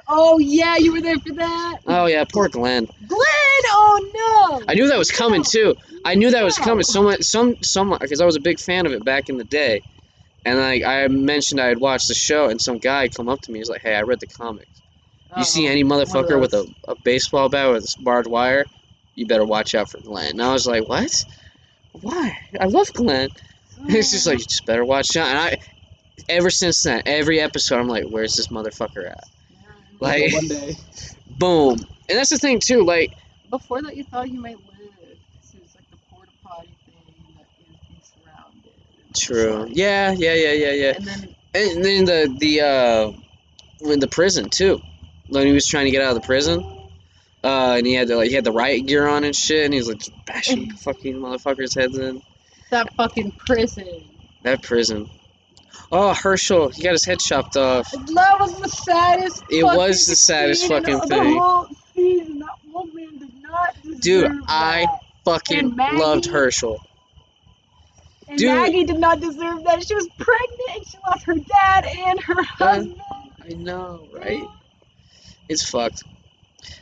Oh yeah, you were there for that. Oh yeah, poor Glenn. Glenn. Oh no. I knew that was coming too. I knew that was coming. Someone, some, someone, because I was a big fan of it back in the day, and like I mentioned, I had watched the show, and some guy come up to me. He's like, "Hey, I read the comics. You see Uh-oh. any motherfucker with a, a baseball bat with a barbed wire, you better watch out for Glenn." And I was like, "What? Why? I love Glenn." It's just like you just better watch out. And I, ever since then, every episode, I'm like, "Where's this motherfucker at?" Like, one day. boom. And that's the thing too. Like, Before that, you thought you might live. This is like the porta potty True. Yeah, yeah, yeah, yeah, yeah. And then And then the the uh, in the prison too, when he was trying to get out of the prison, uh, and he had the like he had the riot gear on and shit, and he was like bashing fucking motherfuckers' heads in that fucking prison. that prison. Oh, Hershel, he got his head chopped off. That was the saddest. It was the saddest fucking thing. whole. That woman did not Dude, I. Fucking Maggie- loved Hershel. And dude. Maggie did not deserve that. She was pregnant and she lost her dad and her husband. I know, right? It's fucked.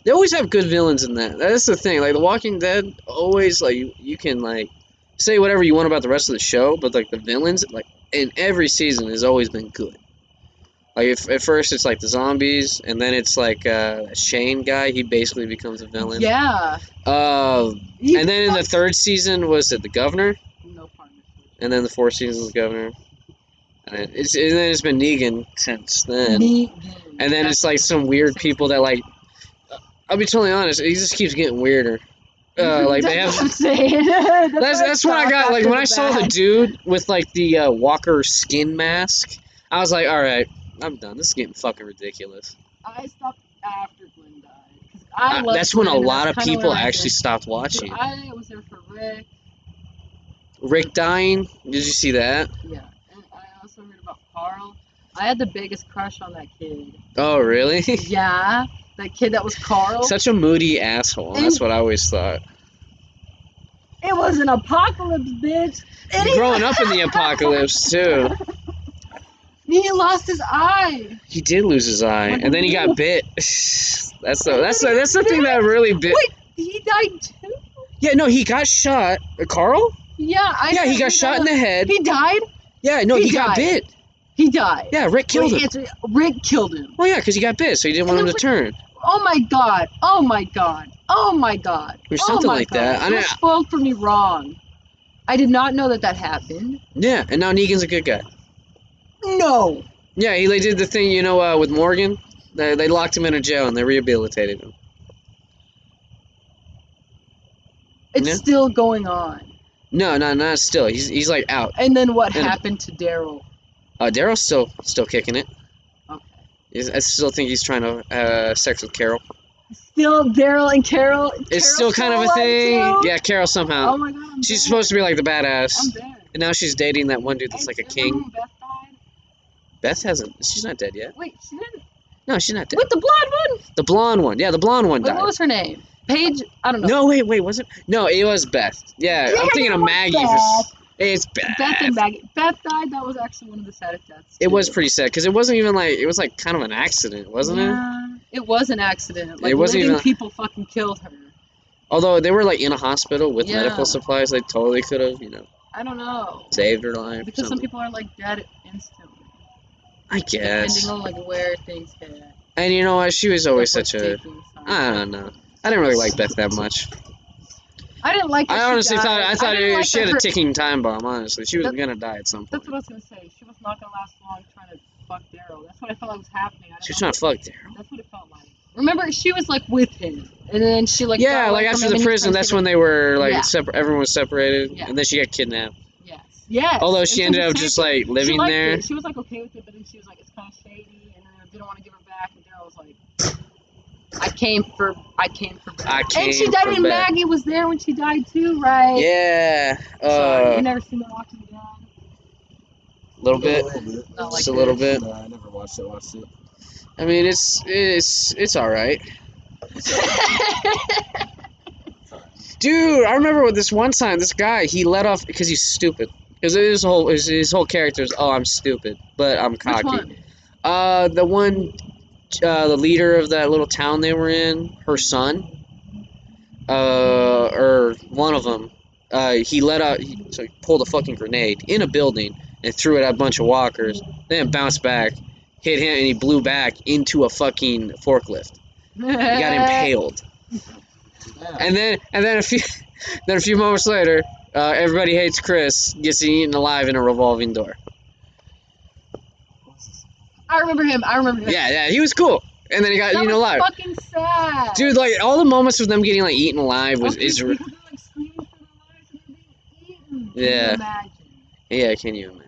They always have good villains in that. That's the thing. Like The Walking Dead, always like you, you can like say whatever you want about the rest of the show, but like the villains, like in every season, has always been good. Like if, at first it's like the zombies, and then it's like uh, Shane guy. He basically becomes a villain. Yeah. Uh, and then in the third season was it the governor, No partnership. and then the fourth season was the governor, and then it's and then it's been Negan since then. Negan. And then it's like some weird people that like. I'll be totally honest. He just keeps getting weirder. Uh, like they That's have. what I'm saying. that's, That's that's when I got like when I saw the dude with like the uh, Walker skin mask. I was like, all right, I'm done. This is getting fucking ridiculous. I stopped after Glenn died. I Uh, that's when a lot of people actually stopped watching. I was there for Rick. Rick dying. Did you see that? Yeah, and I also heard about Carl. I had the biggest crush on that kid. Oh, really? Yeah, that kid that was Carl. Such a moody asshole. That's what I always thought. it was an apocalypse, bitch. And he- Growing up in the apocalypse too. he lost his eye. He did lose his eye, and then he got bit. That's the that's the, that's the thing that really bit. Wait, he died too. Yeah, no, he got shot. Carl? Yeah, I. Yeah, he got shot in the head. He died. Yeah, no, he he got died. bit. He died. Yeah, Rick killed Wait, him. Rick killed him. Well, yeah, because he got bit, so he didn't want him to turn. Oh my god. Oh my god. Oh my god. Or oh something my like god. that. I know- spoiled for me wrong. I did not know that that happened. Yeah, and now Negan's a good guy. No. Yeah, he they did the thing, you know, uh, with Morgan. They, they locked him in a jail and they rehabilitated him. It's Yeah. still going on. No, no, not still. He's he's like out. And then what And- happened to Daryl? Uh, Daryl's still still kicking it. Okay. He's, I still think he's trying to uh, sex with Carol. Still Daryl and Carol. It's still kind of a thing. Yeah, Carol somehow. Oh my god. I'm She's dead. supposed to be like the badass, and now she's dating that one dude that's like a king. Beth died? Beth hasn't. She's not dead yet. Wait, she didn't. No, she's not dead. With the blonde one. The blonde one. Yeah, the blonde one died. what was her name? Paige. I don't know. No, wait, wait, was it? No, it was Beth. Yeah, Yeah, I'm thinking of Maggie. For- It's Beth. Beth and Maggie. Beth died. That was actually one of the saddest deaths. It was pretty sad because it wasn't even like it was like kind of an accident, wasn't it? Yeah, It was an accident. Like It wasn't even- people fucking killed her. Although they were like in a hospital with Yeah. medical supplies, they totally could have, you know, I don't know. saved her life. Because some people are like dead instantly. I guess. Depending on like where things hit. And you know what? She was always That's such a. I don't know. I didn't really like Beth that much. I didn't like. I honestly thought I thought it, like she had a ticking time bomb. Honestly, she was That- gonna die at some point. That's what I was gonna say. She was not gonna last long trying to fuck Daryl. That's what I felt like was happening. I She was don't trying to fuck Daryl. That's what it felt like. Remember, she was like with him, and then she like. Yeah, like after the prison, that's when they were like Yeah. separ- everyone was separated, Yeah. and then she got kidnapped. Yes. Yes. Although she so ended up just like living there. It. She was like okay with it, but then she was like, it's kind of shady, and then I didn't want to give her back. And Daryl was like, I came for, I came for. Beth. I and she died, for and Beth. Maggie was there when she died too, right? Yeah, Sorry, uh, you never seen The Walking Dead. a little bit. A little bit. Like Just a little bit. No, I never watched it. Watched it. I mean, it's it's it's all right. Dude, I remember with this one time, this guy he let off because he's stupid. Because his whole his, his whole character is, oh, I'm stupid, but I'm Which cocky. one? Uh, the one, uh, the leader of that little town they were in, her son, uh, or one of them, uh, he let out, he, so he pulled a fucking grenade in a building and threw it at a bunch of walkers. Then bounced back, hit him, and he blew back into a fucking forklift. He got impaled. And then, and then a few, then a few moments later, uh, everybody hates Chris gets eaten alive in a revolving door. I remember him. I remember him. Yeah, yeah, he was cool. And then he got that eaten alive. fucking sad. Dude, like all the moments with them getting like eaten alive was Okay, is like, screaming for their lives and they're being eaten. Can you Yeah. imagine? Yeah, can you imagine?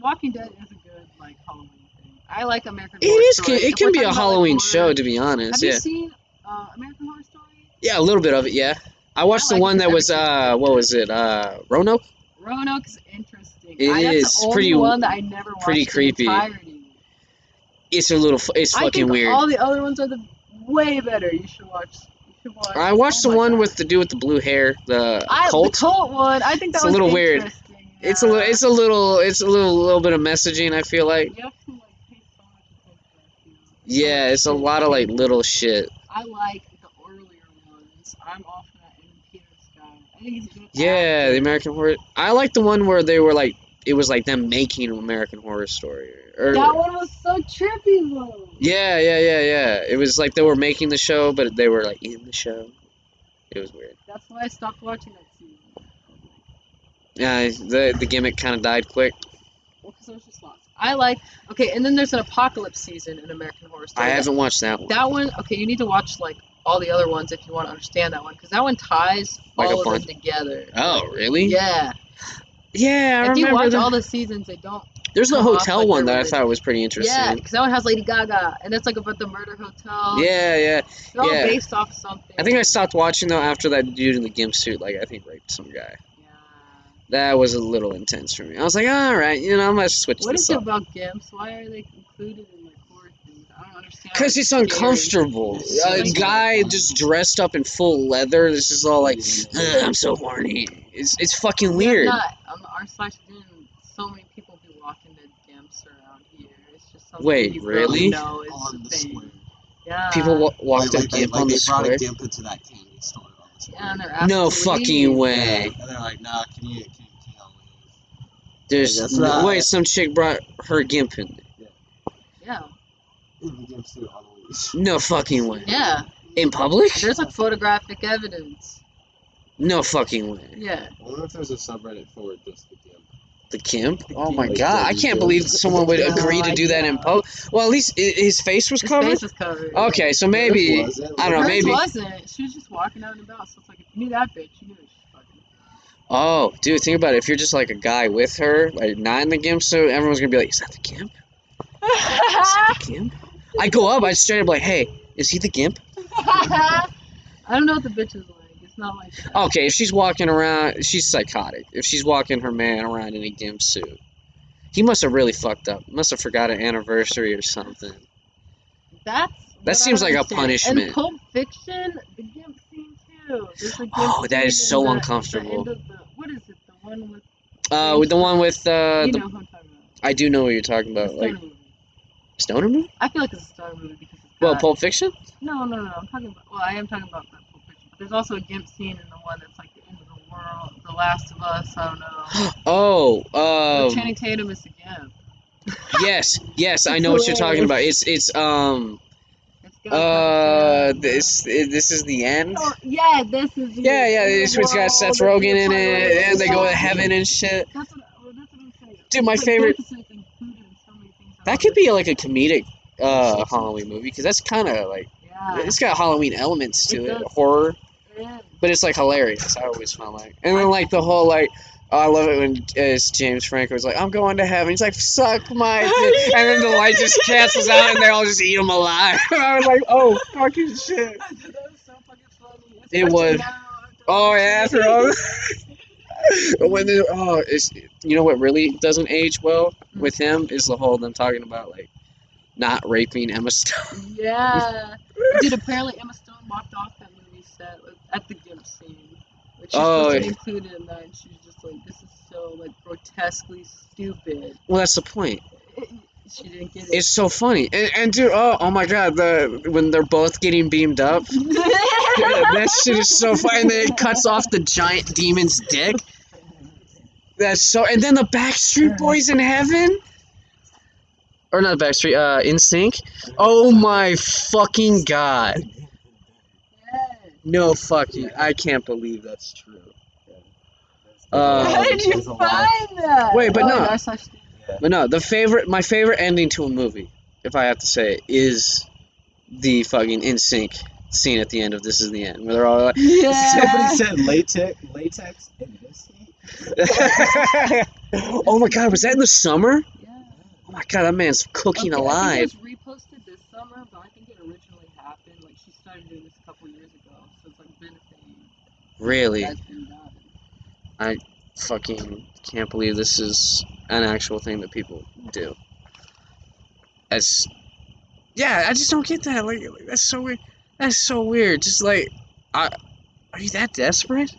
Walking Dead is a good like Halloween thing. I like American It Horror is. Story. It can be a Halloween horror- show, to be Have honest. you Yeah. seen uh, American Horror Story? Yeah, a little bit of it. Yeah. I watched I the one that was uh, what was it? Uh, Roanoke. Roanoke's interesting. It I, is pretty- one that I never watched pretty creepy. It's a little. It's I fucking think weird. all the other ones are the way better. You should watch. You should watch. I watched oh the one God. with the dude with the blue hair, the I, cult. The cult one. I think that It's a little weird. interesting, It's a little. It's a little. It's a little. Little bit of messaging. I feel like. To like pay so much attention. I feel. Yeah, it's a lot of like little shit. I like the earlier ones. I'm off that in Peter Sky. I think he's a good. Yeah, actor. the American Horror. I like the one where they were like. It was like them making American Horror Story. Or, That one was so trippy though. Yeah, yeah, yeah, yeah. It was like they were making the show, but they were like in the show. It was weird. That's why I stopped watching that season. Yeah, the the gimmick kind of died quick. Well, because I was just lost. I like. Okay, and then there's an apocalypse season in American Horror Story. I haven't watched that one. That one, okay, you need to watch like all the other ones if you want to understand that one, because that one ties Like all of them together. Oh, really? Yeah. Yeah, I if you watch that. all the seasons, they don't. There's the come off hotel like one they're that I thought was pretty interesting. Yeah, interesting. because that one has Lady Gaga, and it's like about the murder hotel. Yeah, yeah. They're all yeah. based off something. I think I stopped watching though after that dude in the gimp suit, like I think raped some guy. Yeah. That was a little intense for me. I was like, all right, you know, I'm gonna switch What this is it about gimps? Why are they included in like horror things? I don't understand. because it's Scary. uncomfortable. It's A like- guy just dressed up in full leather. This is all like, "Ugh, I'm so horny. It's it's fucking weird. Not. On the r slash din, so many people be walking dead gimps around here. It's just something Wait, you really? know is on a the thing. square. Yeah. People wa- walk like, their like, they- gimp like on they the brought square. a gimp into that candy store on the square. Yeah, and they're No fucking leave. way. And they're like, nah, can you, can, can y'all leave? There's That's no, right. wait, some chick brought her gimp in. Yeah. In the gimp suit on a leash. No fucking way. Yeah. In public? There's like photographic evidence. No fucking way. Yeah. I wonder if there's a subreddit for just the gimp. The Gimp? Oh my Like, god, I can't Gimp. believe someone would No agree to do that in idea. public. Well, at least i- his face was His covered? face was covered. Okay, so maybe. Was it? I don't know, Hers maybe- wasn't. She was just walking out and about. So it's like if you knew that bitch, you knew she's fucking. Oh, dude, think about it. If you're just like a guy with her, like not in the Gimp suit, everyone's gonna be like, is that the Gimp? Is that the Gimp? I go up, I straight up like, hey, is he the Gimp? I don't know what the bitch is like. Not like. Okay, if she's walking around, she's psychotic. If she's walking her man around in a Gimp suit, he must have really fucked up. Must have forgot an anniversary or something. That's That seems like a punishment. And Pulp Fiction, the gimp scene too. Gimp Oh, that is so the- uncomfortable. The end of the, what is it? The one with Uh, with the one with uh, you the, know who I'm talking about. I do know what you're talking about, like stoner movie. stoner movie. I feel like it's a stoner movie because it's Well, Pulp Fiction. no, no, no. I'm talking about. Well, I am talking about there's also a gimp scene in the one that's like the end of the world, The Last of Us. I don't know. Oh, um, Channing Tatum is the gimp. yes, yes, I know what you're talking about. It's it's um It's uh this this is the end. Oh, yeah, this is. the Yeah, yeah, it's, it's got Seth Rogen in it, and they go to heaven and shit. That's what, well, that's what I'm saying. Dude, my like favorite- like, included in so many things That could be like a comedic uh Halloween movie because that's kind of like Yeah. it's got Halloween elements to It it, horror. But it's like hilarious. I always found like, and then like the whole like. Oh, I love it when it's James Franco was like, "I'm going to heaven." He's like, "Suck my," dick," and then the light just cancels out, and they all just eat him alive. I was like, "Oh, fucking shit!" Was so fucking. It was. Oh yeah, after all. when they, oh, it's you know what really doesn't age well hmm. with him is the whole them talking about like not raping Emma Stone. Yeah. Dude, apparently Emma Stone walked off that movie set like, at the gimp scene. Which she's Oh, supposed to in that, and she's just like, this is so like grotesquely stupid. Well, that's the point. She didn't get it. It's so funny, and, and dude, oh, oh my god, the when they're both getting beamed up, that shit is so funny. And then it cuts off the giant demon's dick. That's so, and then the Backstreet Boys in heaven, or not Backstreet, uh, NSYNC. Oh my fucking god! Yeah. No fucking, I can't believe that's true. How Uh, did you there's a lot. find that? Wait, but oh, no. R slash D. But no, the favorite, my favorite ending to a movie, if I have to say, it, is the fucking NSYNC scene at the end of This Is the End, where they're all like, Yeah. Somebody said latex, latex in this oh my god, was that in the summer? Yeah. Oh my god, that man's cooking Okay, I alive. think it was reposted this summer, but I think it originally happened. Like she started doing this a couple years ago, so it's like been a thing Really? done. Fucking can't believe this is an actual thing that people do. That's yeah, I just don't get that. Like, like, that's so weird. That's so weird. Just like, I are you that desperate?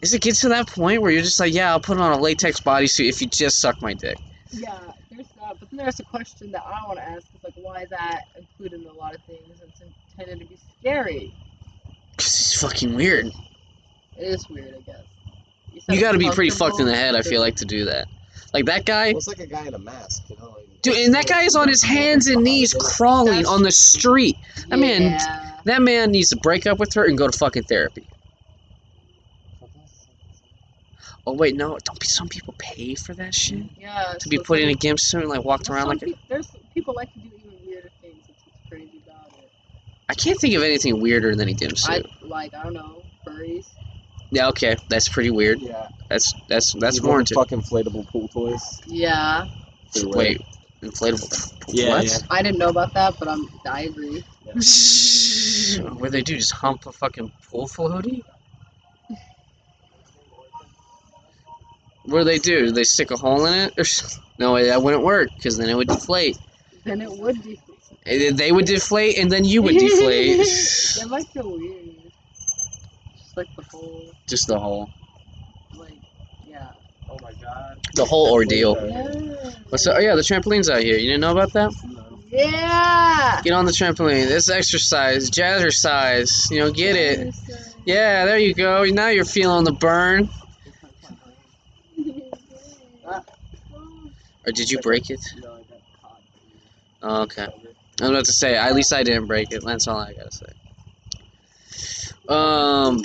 Does it get to that point where you're just like, yeah, I'll put on a latex bodysuit if you just suck my dick? Yeah, there's that, but then there's a question that I want to ask: is like, why is that included in a lot of things? It's intended to be scary. Cause it's fucking weird. It is weird, I guess. said You got to be pretty fucked in the head. I feel like to do that. Like that guy, Well, it's like a guy in a mask, you know. Like, dude, and that guy is on his hands and knees crawling on the street. I mean, Yeah. That man needs to break up with her and go to fucking therapy. Oh wait, no, don't be. Some people pay for that shit Yeah. to be so put in a some- gimp suit and like walked well, around some like. A, there's people like to do even weirder things. That's what's crazy about it. I can't think of anything weirder than a gimp I like I don't know furries. Yeah, okay, that's pretty weird. Yeah. That's that's that's People with warranted. Fucking inflatable pool toys. Yeah, everywhere. Wait, inflatable. Yeah, what? yeah. I didn't know about that, but I'm I agree. what do they do? Just hump a fucking pool floaty? What do they do? Do they stick a hole in it? Or s- no, that wouldn't work because then it would deflate. Then it would be. And They would deflate, and then you would deflate. That might feel weird. Just like the whole Just the whole, like yeah. Oh my god. the whole ordeal. Yeah. What's up? Oh yeah, the trampoline's out here. You didn't know about that? No. Yeah. Get on the trampoline. This exercise, jazzercise. You know, get it. Yeah, there you go. Now you're feeling the burn. Or did you break it? No, I got caught. Oh, okay. I was about to say, at least I didn't break it. That's all I gotta say. Um,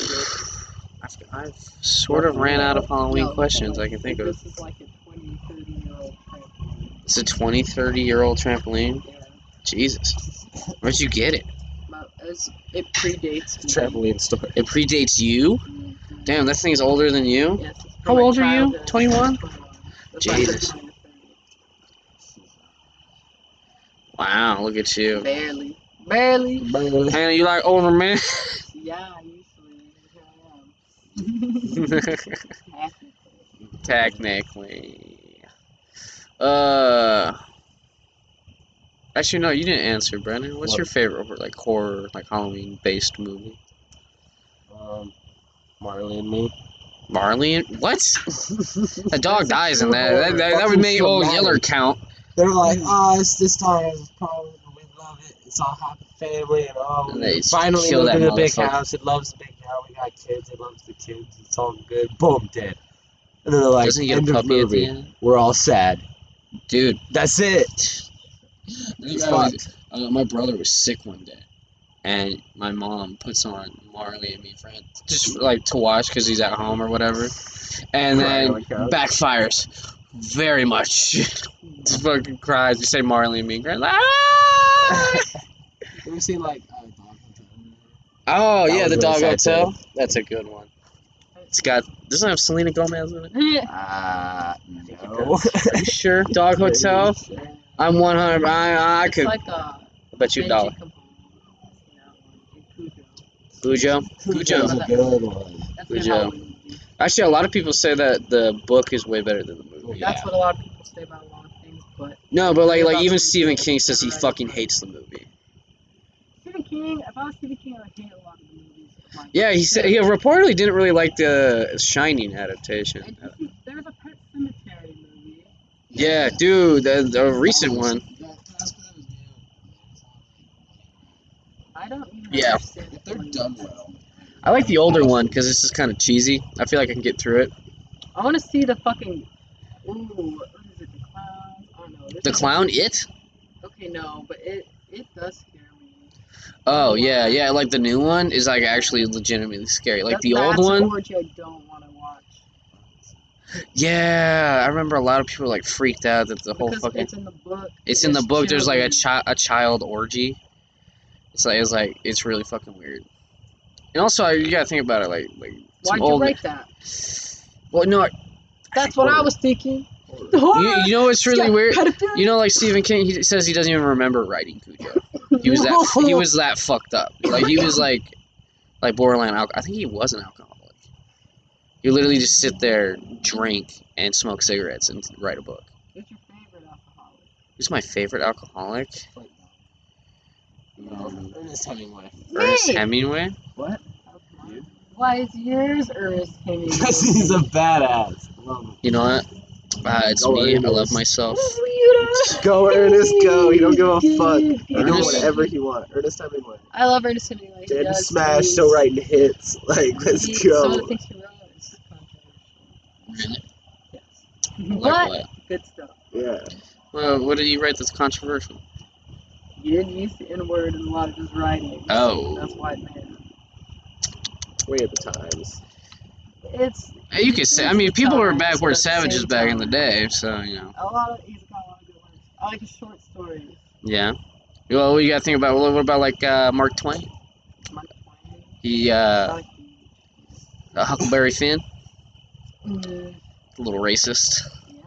I've, I've sort of ran out of Halloween questions I can think of. This is like a 20, 30 year old trampoline. It's a 20, 30 year old trampoline. Jesus. Where'd you get it? It predates me. Trampoline store. It predates you? Mhm. Damn, that thing's older than you? How old are you? 21? 21. That's why I said Jesus. 20 to 30. Wow, look at you. Barely. Barely. And you like older men? Yeah, usually. I am. Technically. Uh. Actually, no, you didn't answer, Brennan. What's What? your favorite, like, horror, like, Halloween based movie? Um, Marley and me. Marley and. What? A dog dies in that. That, that, that would make old. Yeller count. They're like, oh, it's this time it's probably we love it. It's all happy family and all. And they We just finally kill live in a big house. It loves the big house. We got kids. It loves the kids. It's all good. Boom, dead. And then they're like, Doesn't he get end a of movie. end? We're all sad. Dude. That's it. It's It's fucked. Uh, my brother was sick one day, and my mom puts on Marley and Me friend just like to watch because he's at home or whatever, and then on the couch. backfires very much. just fucking cries. You say Marley and Me, cries, ah! You seen like uh, Dog Hunter? oh That yeah, was the really Dog sad, Hotel. That's a good one. It's got doesn't it have Selena Gomez in it. Ah, no. Are you sure? Dog Hotel. I'm 100. I I It's could like a bet you a dollar. Capone. Cujo. Cujo. Cujo. Cujo's a good one. Cujo. a Halloween movie. Actually, a lot of people say that the book is way better than the movie. Yeah. That's what a lot of people say about a lot of things, but No, but like like even Stephen Stephen King, King says he right. fucking hates the movie. Stephen King, if I was Stephen King, I would hate a lot of the movies. Like, Yeah, he said he reportedly didn't really like the Shining adaptation. And this is- There's a Pet Sematary movie. Yeah, dude, the, the recent one. I don't even Yeah. If they're the done well. I like the older one because it's just kind of cheesy. I feel like I can get through it. I want to see the fucking. Ooh, what is it? The clown? Oh, don't know. The clown, it. Okay, no, but it it does scare me. Oh yeah, yeah. Like the new one is like actually legitimately scary. Like That- the old one. Orgy I don't want to watch. Yeah, I remember a lot of people like freaked out that the whole because fucking. it's in the book. It's in the there's book. There's like a child a child orgy. It's like it's like it's really fucking weird. And also, you gotta think about it like like Why'd you old write that? Well, no, That's what I was thinking. Horror. The horror. you, you know what's really weird? pedophilia. You know, like Stephen King, he says he doesn't even remember writing Cujo. He was that he was that fucked up. Like he was like like borderline alcohol. I think he was an alcoholic. He literally just sit there, drink, and smoke cigarettes and write a book. Who's your favorite alcoholic? Who's my favorite alcoholic? No, Ernest Hemingway. Ernest Hemingway. What? Why is yours Ernest Hemingway? Because he's a badass. I love him. You know what? Uh, it's Go me. I love myself. Go, Ernest, go. He don't give a fuck. He do Ernest- whatever he want. Ernest Hemingway. I love Ernest Hemingway. He Dead to does smash, things- still writing hits. Like, let's he- Some of the go. things he wrote is controversial. Really? Yes. Like What? what? Good stuff. Yeah. Well, what did he write that's controversial? He didn't use the N word in a lot of his writing. Oh. That's white man. Way at the times. It's You could say. I mean, people were backward but at the savages back in the day, so you know. a lot of he's got a lot of good words. I like his short stories. Yeah. Well, you gotta think about what about like uh, Mark Twain? Mark Twain. He uh, like Huckleberry Finn, the, a little racist. yeah.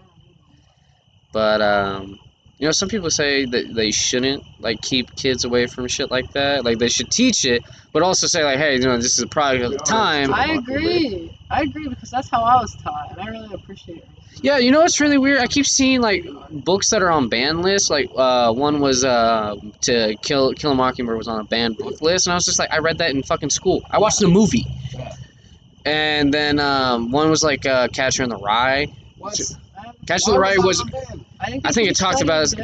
But um, you know, some people say that they shouldn't like keep kids away from shit like that. Like they should teach it, but also say like, hey, you know, this is a product of the time. I agree. I agree because that's how I was taught, and I really appreciate it. Yeah, you know what's really weird? I keep seeing like books that are on ban lists. Like uh, one was uh, to kill Kill a Mockingbird was on a banned book list, and I was just like, I read that in fucking school. I watched the movie. Yeah. And then um, one was like uh, Catcher in the Rye. What? Catcher in the Rye was I think, I think it talked about his-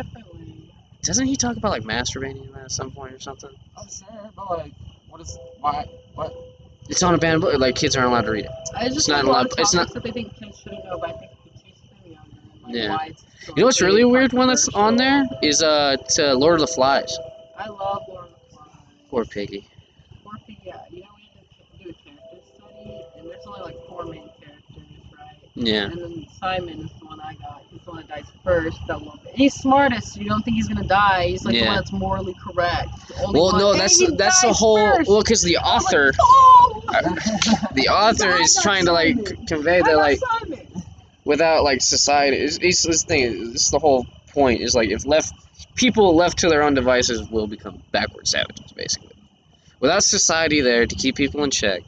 doesn't he talk about like masturbating at some point or something? I'm sure, but like, what is why? What? It's on a banned book. Like kids aren't allowed to read it. I just It's not allowed- it's not- that they think kids shouldn't know, but I think if you them younger, like, Yeah. why it's You know what's really weird one that's on there is uh to Lord of the Flies. I love Lord of the Flies. Poor piggy. Poor pig, yeah. You know, we had to do a character study, and there's only like four main characters, right? Yeah. And then Simon is the one I got. He's the one that dies first. That one. He's smartest. You don't think he's gonna die. He's like the one that's morally correct. Well, one- no, and that's that's the whole. first. Well, because the I'm like, author, "Oh!" the author is trying to like Simon. convey that like Simon. without like society is it's this thing this the whole point is like if left people left to their own devices will become backward savages basically without society there to keep people in check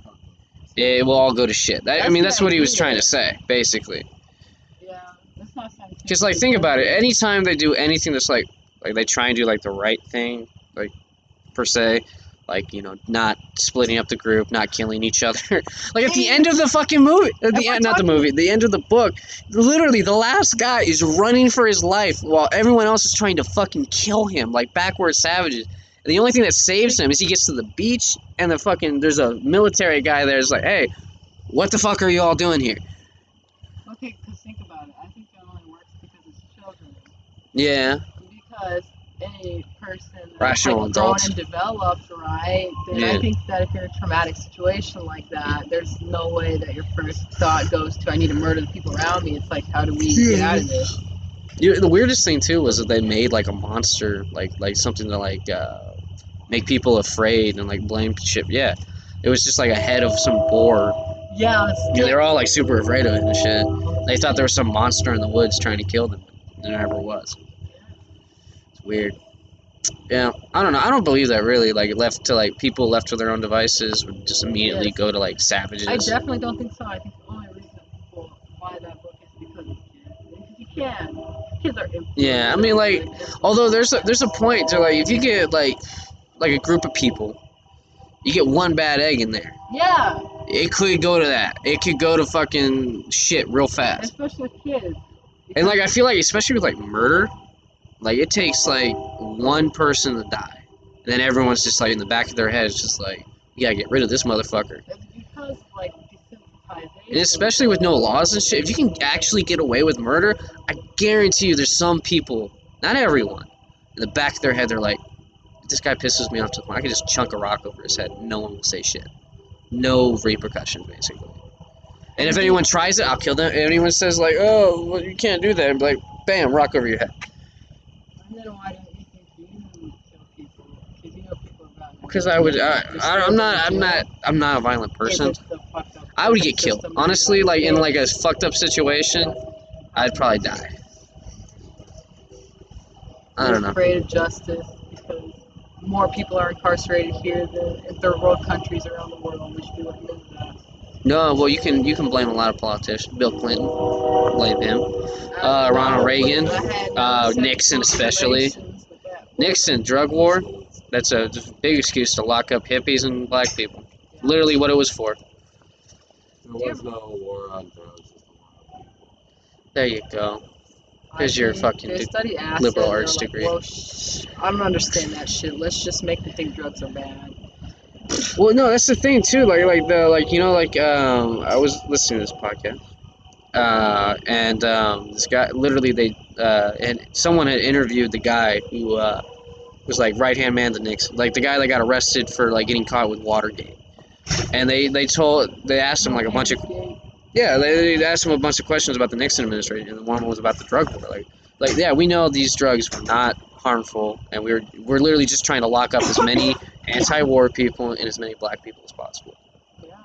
it will all go to shit that, i mean that's what he was trying to say basically Yeah, that's not scientific. Because like think about it. Anytime they do anything that's like like they try and do like the right thing like per se like you know not splitting up the group not killing each other like at the end of the fucking movie at the end not the movie the end of the book literally the last guy is running for his life while everyone else is trying to fucking kill him like backward savages. And the only thing that saves him is he gets to the beach and the fucking there's a military guy there is like hey what the fuck are you all doing here Okay, because think about it. I think it only works because it's children. Yeah Because any person that's Rational like adults. and developed, right? Then Yeah. I think that if you're in a traumatic situation like that, there's no way that your first thought goes to I need to murder the people around me. It's like how do we get out of this? You know, the weirdest thing too was that they made like a monster, like like something to like uh, make people afraid and like blame shit. Yeah, it was just like a head of some boar. Yeah, Yeah, they were all like super afraid of it and shit. They thought there was some monster in the woods trying to kill them. There ever was. It's weird. Yeah, I don't know. I don't believe that really. Like left to like people left to their own devices would just immediately Yes. go to like savages. I definitely don't think so. I think the only reason that people buy that book is because it's kids. You can. Kids are. Yeah, I mean, like, Although there's a, there's a point to like if you get like like a group of people, you get one bad egg in there. Yeah, It could go to that. It could go to fucking shit real fast. especially with kids. And like I feel like especially with like murder, like it takes like one person to die, and then everyone's just like in the back of their head, it's just like you gotta get rid of this motherfucker. Because like. And especially with no laws and shit, if you can actually get away with murder, I guarantee you there's some people, not everyone, in the back of their head they're like, this guy pisses me off to the point I can just chunk a rock over his head. No one will say shit. No repercussions, basically. And if anyone tries it, I'll kill them. If anyone says like, oh, well, you can't do that, I'm like, bam, rock over your head. Because I would, I, I, I'm not, I'm not, I'm not a violent person. I would get killed. Honestly, like in like a fucked up situation, I'd probably die. I don't know. Afraid of justice because more people are incarcerated here than in third world countries around the world. We should be looking that. No, well you can you can blame a lot of politicians. Bill Clinton, blame him. Uh, Ronald Reagan, uh, Nixon especially. relations with that. Nixon drug war. That's a big excuse to lock up hippies and black people. Literally what it was for. There was no war on drugs. just a war on people. There you go. Here's I your mean, fucking they study acid, liberal arts like, degree. Well, sh- I don't understand that shit. Let's just make them think drugs are bad. Well, no, that's the thing too. Like, like the like you know, like um, I was listening to this podcast, uh, and um, this guy literally they uh, and someone had interviewed the guy who uh, was like right hand man to Nixon, like the guy that got arrested for like getting caught with Watergate, and they they told they asked him like a bunch of yeah they, they asked him a bunch of questions about the Nixon administration, and one was about the drug war, like like yeah we know these drugs were not harmful, and we we're we're literally just trying to lock up as many anti-war people and as many black people as possible. Yeah.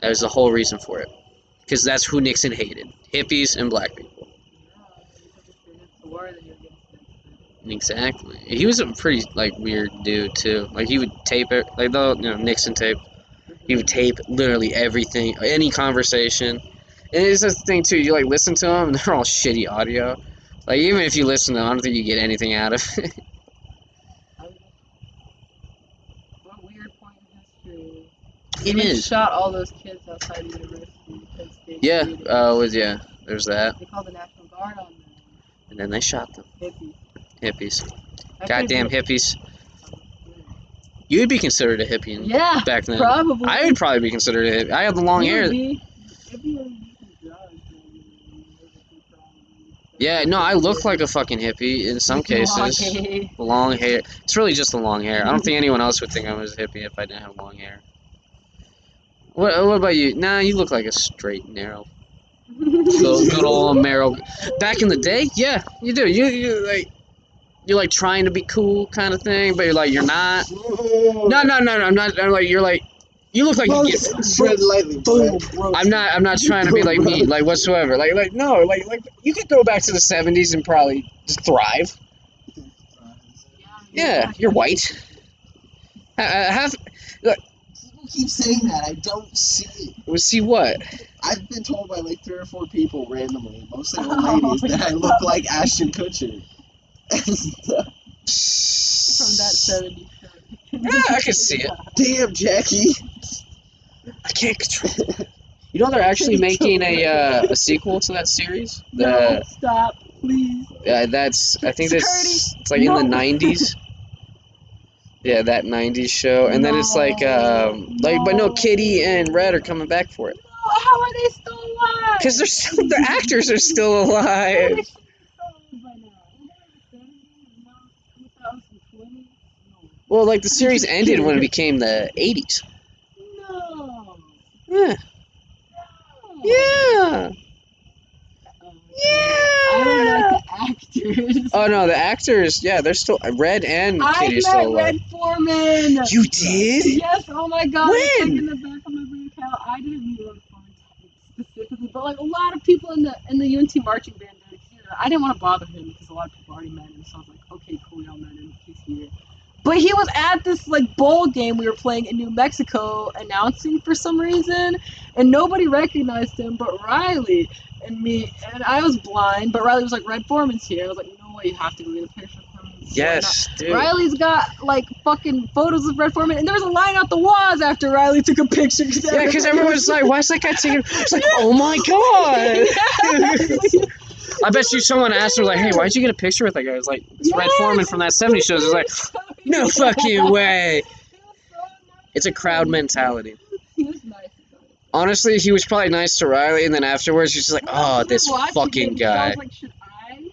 That was the whole reason for it. Because that's who Nixon hated hippies and black people. Exactly. He was a pretty like weird dude too. Like he would tape it, like the you know Nixon tape. He would tape literally everything, any conversation. And it's just the thing too. You like listen to them, and they're all shitty audio. Like even if you listen to them, I don't think you get anything out of it. What weird point in history. It Even is. shot all those kids outside the university because they Yeah. created- Uh. Was yeah. There's that. They called the National Guard on them. And then they shot them. Hippies. Hippies. Goddamn hippies. You'd be considered a hippie Yeah. back then. Probably. I would probably be considered a hippie. I had the long You hair. be. If you were using drugs, then you would probably- Yeah, no, I look like a fucking hippie in some cases. Okay. The long hair. It's really just the long hair. I don't think anyone else would think I was a hippie if I didn't have long hair. What, what about you? Nah, you look like a straight, narrow, good, good old narrow. Back in the day, yeah, you do. You, you like, you're like trying to be cool, kind of thing, but you're like you're not. No, no, no, no. I'm not. I'm like you're like, you look like you get. Tread lightly, Boom, bro. bro. I'm not. I'm not trying to be like me, like whatsoever. Like, like no, like, like you could go back to the '70s and probably just thrive. Yeah, you're white. Uh, uh, have People keep saying that. I don't see it. we'll see what. I've been told by like three or four people randomly, mostly old Oh, ladies, that I look like Ashton Kutcher. From that 70s show. Yeah, I can see it. Damn, Jackie. I can't control. It. You know they're actually making a uh, a sequel to that series. No, stop, please. uh, that's I think that's it's like in the '90s. Yeah, that '90s show, and then it's like um like but no, No. Kitty and Red are coming back for it No, how are they still alive? because they're still the actors are still alive. they still alive by now? They're in the 70s, now 2020? Well, like the series ended when it became the '80s. Yeah. Yeah. I don't like the actors. Oh no, the actors, yeah, they're still Red and I Kitty's met still alive. Red Foreman. You did? Yes. Oh my God. It's When? like in the back of my brain. I didn't meet Red Foreman specifically, but like a lot of people in the in the UNT marching band did. I didn't want to bother him because a lot of people already met him. So I was like, okay, cool, y'all met him. He's here. But he was at this like bowl game we were playing in New Mexico announcing for some reason, and nobody recognized him but Riley and me. And I was blind, but Riley was like, "Red Foreman's here." I was like, "No way, you have to go get a picture of him." So Yes, dude. Riley's got like fucking photos of Red Foreman, and there was a line out the walls after Riley took a picture. Cause Yeah, because everyone's like, why is that guy taking? It's like, oh my god. I bet you someone asked her like, hey, why'd you get a picture with that guy? It's like, it's Red Foreman from that '70s show. It's like, no fucking way. It's a crowd mentality. He was nice. Honestly, he was probably nice to Riley, and then afterwards, he's just like, oh, this fucking him, so I guy. was like, should I?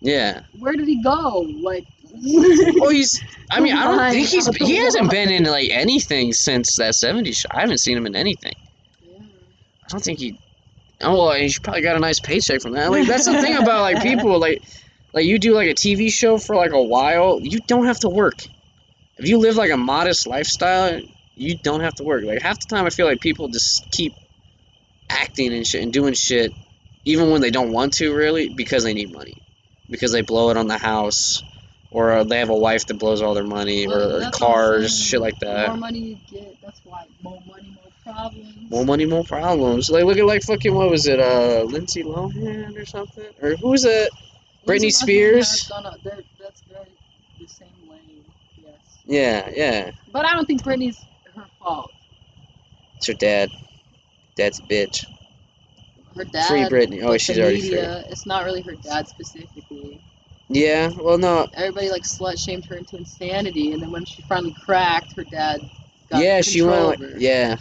Yeah. Where did he go? Like, Well, he's. I mean, I don't think he's. He hasn't been in like anything since that '70s show. I haven't seen him in anything. I don't think he. Oh, well, he's probably got a nice paycheck from that. Like that's the thing about like people like, like you do like a TV show for like a while. You don't have to work. If you live like a modest lifestyle, You don't have to work. Like half the time, I feel like people just keep acting and shit and doing shit, even when they don't want to, really, because they need money, because they blow it on the house, or they have a wife that blows all their money, Well, or that's what I'm cars, shit like The that. more money you get, that's why more money, problems. More money, more problems. Like look at like fucking what was it? Uh, Lindsay Lohan or something, or who was it? Britney Spears? has gone out there- That's very the same lane. Yes. Yeah, yeah. But I don't think Britney's her fault. It's her dad. Dad's a bitch. Her dad. Free Britney. Oh, she's already free. It's not really her dad specifically. Yeah. Well, no. Everybody like slut shamed her into insanity, and then when she finally cracked, her dad. Got yeah, she went. Like, yeah.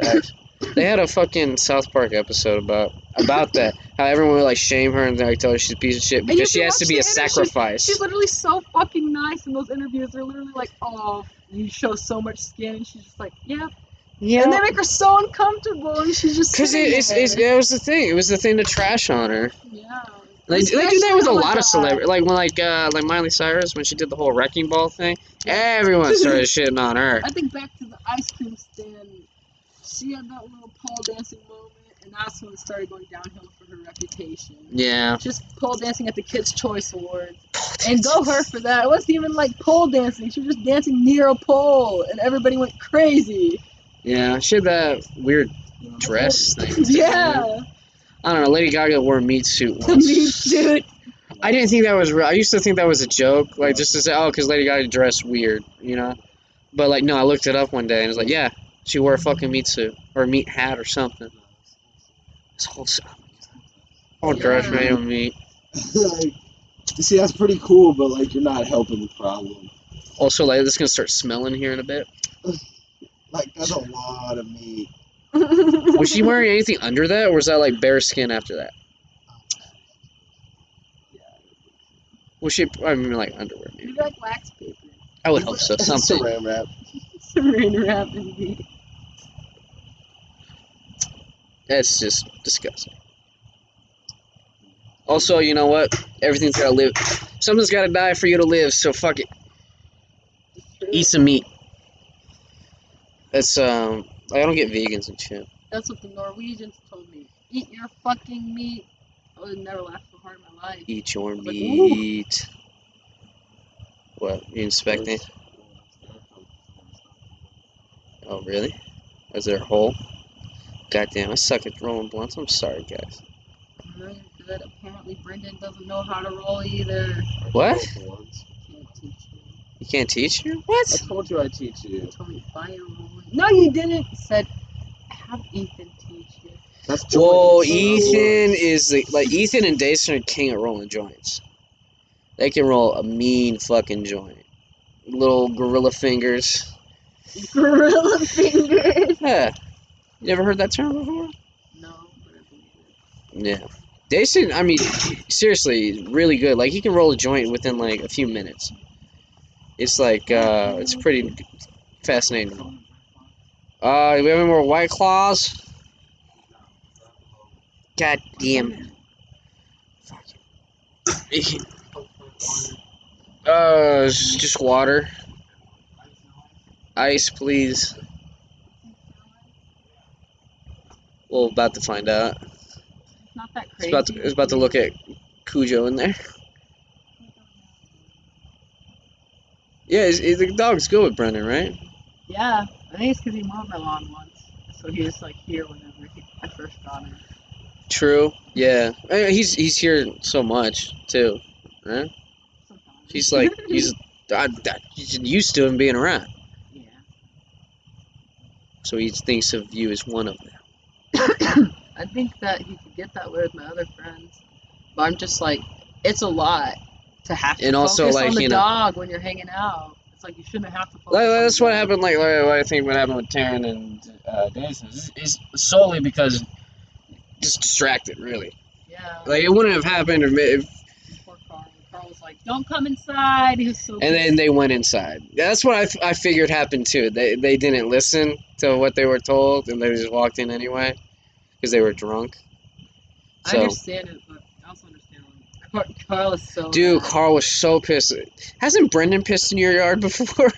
Facts. they had a fucking South Park episode about about that. How everyone would like shame her and like tell her she's a piece of shit because she has to be a sacrifice. She's literally so fucking nice in those interviews. They're literally like, "Oh, you show so much skin," and she's just like, "Yeah." yeah. And they make her so uncomfortable, and she's just Because it, it's, it's, it was the thing. It was the thing to trash on her. yeah. They, they do that with a lot of uh, celebrities. Like when like uh, like Miley Cyrus when she did the whole wrecking ball thing, everyone started shitting on her. I think back to the ice cream stand. She had that little pole dancing moment, and that's when it started going downhill for her reputation. Yeah. Just pole dancing at the Kids' Choice Awards, and go her for that. It wasn't even like pole dancing; she was just dancing near a pole, and everybody went crazy. Yeah, she had that weird dress thing. Yeah, I don't know. Lady Gaga wore a meat suit the once. meat suit. I didn't think that was real. I used to think that was a joke, like just to say, oh, because Lady Gaga dressed weird, you know. But like, no, I looked it up one day and it was like, yeah, she wore a fucking meat suit or a meat hat or something. This whole s- all dress Yeah. made of meat. like, you see, that's pretty cool, but like, you're not helping the problem. Also, like, this is gonna start smelling here in a bit. Like, that's a lot of meat. Was she wearing anything under that, or was that like bare skin after that? Was she? I mean, like underwear. Maybe. Maybe like wax paper. I would hope so. Something. Saran wrap. Saran wrap and meat. That's just disgusting. Also, you know what? Everything's gotta live. Something's gotta die for you to live. So fuck it. Eat some meat. That's um. I don't get vegans and shit. That's what the Norwegians told me. Eat your fucking meat. I would never laugh so hard in my life. Eat your was like, meat. What? You inspecting? Oh really? Is there a hole? Goddamn! I suck at rolling blunts. I'm sorry, guys. No, you're good. Apparently, Brendan doesn't know how to roll either. What? Can't teach you. You can't teach you? What? I told you I'd teach you. You told me fire rolling. No, you didn't. You said have Ethan teach you. That's Whoa. Ethan is the like Ethan and Dason are king at rolling joints. They can roll a mean fucking joint. Little gorilla fingers. Gorilla fingers. Yeah. You ever heard that term before? No. Yeah. Jason, I mean, seriously, really good. Like he can roll a joint within like a few minutes. It's like uh, it's pretty fascinating. Uh, do we have any more white claws? God damn it. Fuck. Uh, just water. Ice, please. Well, about to find out. It's not that It's about to, it's about to look at Cujo in there. Yeah, is, is the dog's good with Brendan, right? Yeah, I think it's because he mowed my lawn once, so he was like here whenever he, I first got him. True. Yeah. Eh, He's he's here so much too. Right? Sometimes. He's like he's I, I, he's used to him being around, yeah. so he thinks of you as one of them. I think that he could get that way with my other friends, but I'm just like, it's a lot to have to And also, focus like, on the you know- dog when you're hanging out. It's like you shouldn't have to. Like, that's what happened. Like, like, what I think what happened with Taryn and uh, is, is solely because just distracted, really. Yeah. Like it wouldn't have happened if, if Poor Carl. Carl was like, "Don't come inside." He was so. and then they went inside. That's what I, f- I figured happened too. They they didn't listen to what they were told, and they just walked in anyway because they were drunk. I understand it, but I also understand when Carl is so. dude, mad. Carl was so pissed. Hasn't Brendan pissed in your yard before?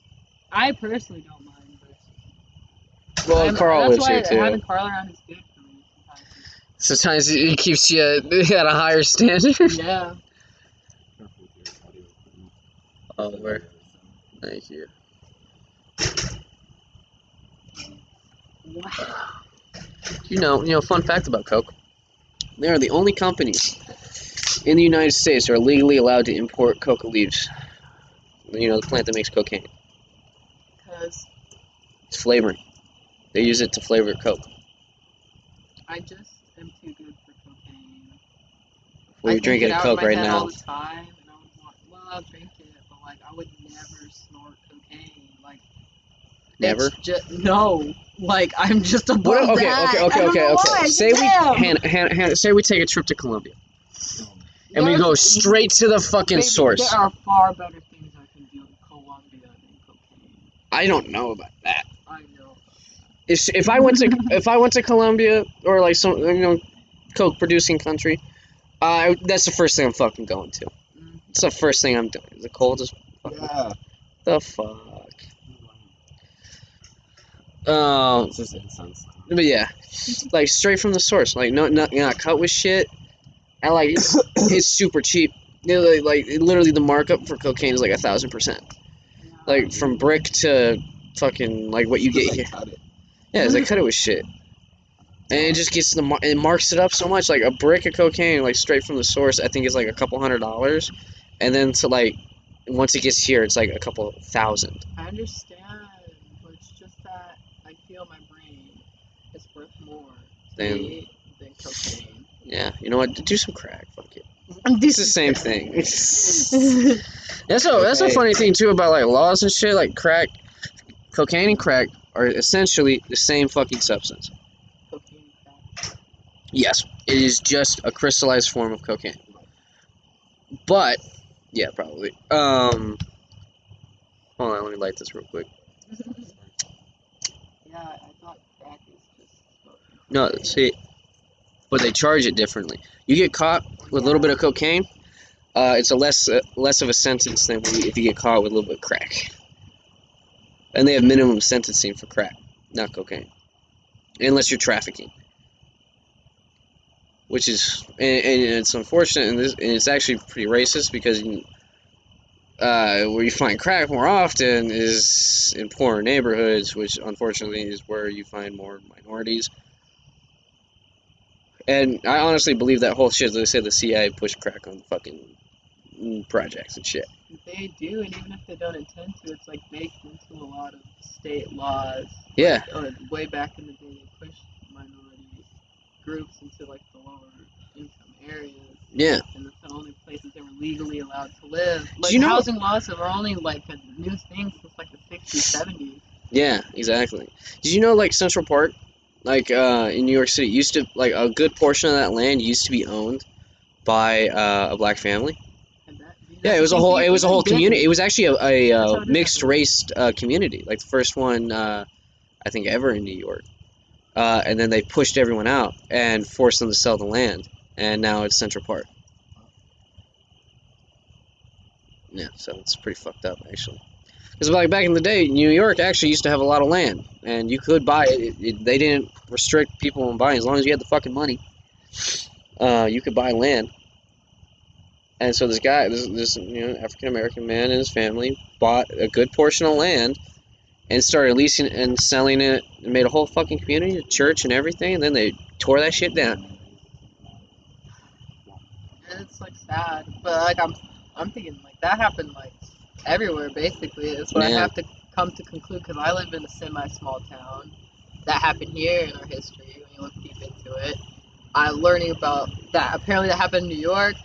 I personally don't mind, but Well, I'm- Carl that's lives why here too. Having Carl around is good for me Sometimes it keeps you at a higher standard. Yeah. Oh, where? Thank you. Wow. You know, you know, fun fact about Coke. They are the only companies in the United States that are legally allowed to import coca leaves. You know, the plant that makes cocaine. Because It's flavoring. They use it to flavor Coke. I just am too good for cocaine. Well, I you're drinking a Coke right now. All the time, and I would want, well, I'll drink it, but like I would never snort cocaine. Like Never. It's just no. Like I'm just a What, okay, that. okay, okay, okay, okay. why, Say we. Hannah, Hannah, Hannah, say we take a trip to Colombia and we go straight to the fucking Baby, source. There are far better things I can do in Colombia than cocaine. I don't know about that. I know. If, if I went to if I went to Colombia or like some you know coke producing country, uh, that's the first thing I'm fucking going to. It's the first thing I'm doing. The coldest. Yeah. The fuck. Um, It's just incense. but yeah, like straight from the source. Like no, not not cut with shit, I like it's, it's super cheap. You know, like, like literally the markup for cocaine is like a thousand percent. Like from brick to fucking like what you get here. Cut it. Yeah, they cut it with shit. And it just gets the it marks it up so much. Like a brick of cocaine, like straight from the source, I think is like a couple hundred dollars, and then to like once it gets here, it's like a couple thousand. I understand, but it's just that I feel my brain is worth more Than- than cocaine. Yeah, you know what? Do some crack. Fuck it. It's the same thing. that's a that's a funny thing too about like laws and shit. Like crack, cocaine and crack are essentially the same fucking substance. Yes, it is just a crystallized form of cocaine. But yeah, probably. Um, hold on, let me light this real quick. Yeah, I thought crack is just. smoking. No, see, but they charge it differently. You get caught with a little bit of cocaine, uh, it's a less uh, less of a sentence than if you get caught with a little bit of crack. And they have minimum sentencing for crack, not cocaine, unless you're trafficking. Which is, and, and it's unfortunate, and, this, and it's actually pretty racist because you, uh, where you find crack more often is in poorer neighborhoods, which unfortunately is where you find more minorities. And I honestly believe that whole shit. They say the CIA pushed crack on fucking projects and shit. They do, and even if they don't intend to, it's like baked into a lot of state laws. Yeah, Uh, way back in the day, they pushed minority groups into like the lower income areas, yeah. and that's the only places they were legally allowed to live. Like you know- housing laws are only like a new thing since like the 60s, 70s. Yeah, exactly. Did you know like Central Park, like uh, in New York City, used to like a good portion of that land used to be owned by uh, a black family. Yeah, it was a whole it was a whole community. It was actually a, a how uh, mixed race uh, community, like the first one uh, I think ever in New York. Uh, and then they pushed everyone out and forced them to sell the land, and now it's Central Park. Yeah, so it's pretty fucked up actually. Because like back in the day, New York actually used to have a lot of land, and you could buy it. it, it they didn't restrict people from buying as long as you had the fucking money. Uh, you could buy land. And so this guy, this this you know African American man and his family bought a good portion of land, and started leasing and selling it, and made a whole fucking community, a church and everything. And then they tore that shit down. It's like sad, but like I'm, I'm thinking like that happened like everywhere basically. That's what I have to come to conclude because I live in a semi-small town. That happened here in our history when you look deep into it. I'm learning about that. Apparently, that happened in New York.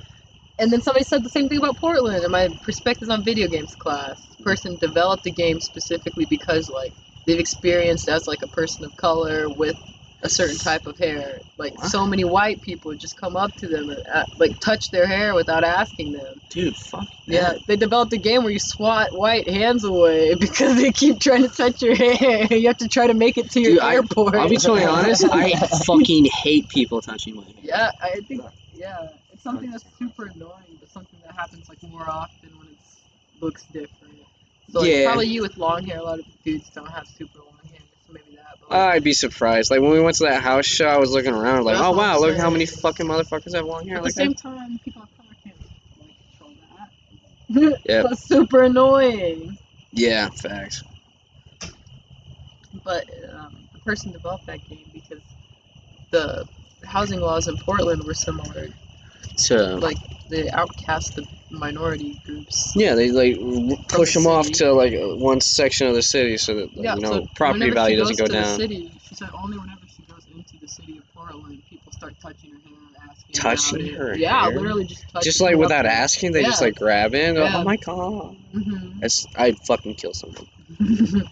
And then somebody said the same thing about Portland in my perspectives on video games class. This person developed a game specifically because like they've experienced as like a person of color with a certain type of hair. Like so many white people just come up to them and uh, like touch their hair without asking them. Dude, fuck. Yeah, they developed a game where you swat white hands away because they keep trying to touch your hair. You have to try to make it to your Dude, I- airport. I'll be totally honest. I fucking hate people touching my hair. Yeah, I think yeah, it's something that's super annoying, but something that happens like more often when it looks different. So like, Yeah. probably you with long hair. A lot of dudes don't have super long hair, so maybe that. But like, I'd be surprised. Like when we went to that house show, I was looking around, like, That's oh wow, look how many fucking motherfuckers have long hair at the like same that. time, people of color can't like control that. Yep. That's super annoying. Yeah, facts. But um, the person developed that game because the housing laws in Portland were similar. To Like they outcast the minority groups. yeah, they like push the them off to like one section of the city so that like, Yeah, you know so property value doesn't go down. The city, she said only whenever she goes into the city of Portland, people start touching her hair, asking Touching about it. her Yeah, hair? literally just touching. Just like her without asking, they just like grab it. Go, Yeah. Oh my god, Mhm. that's I'd fucking kill someone.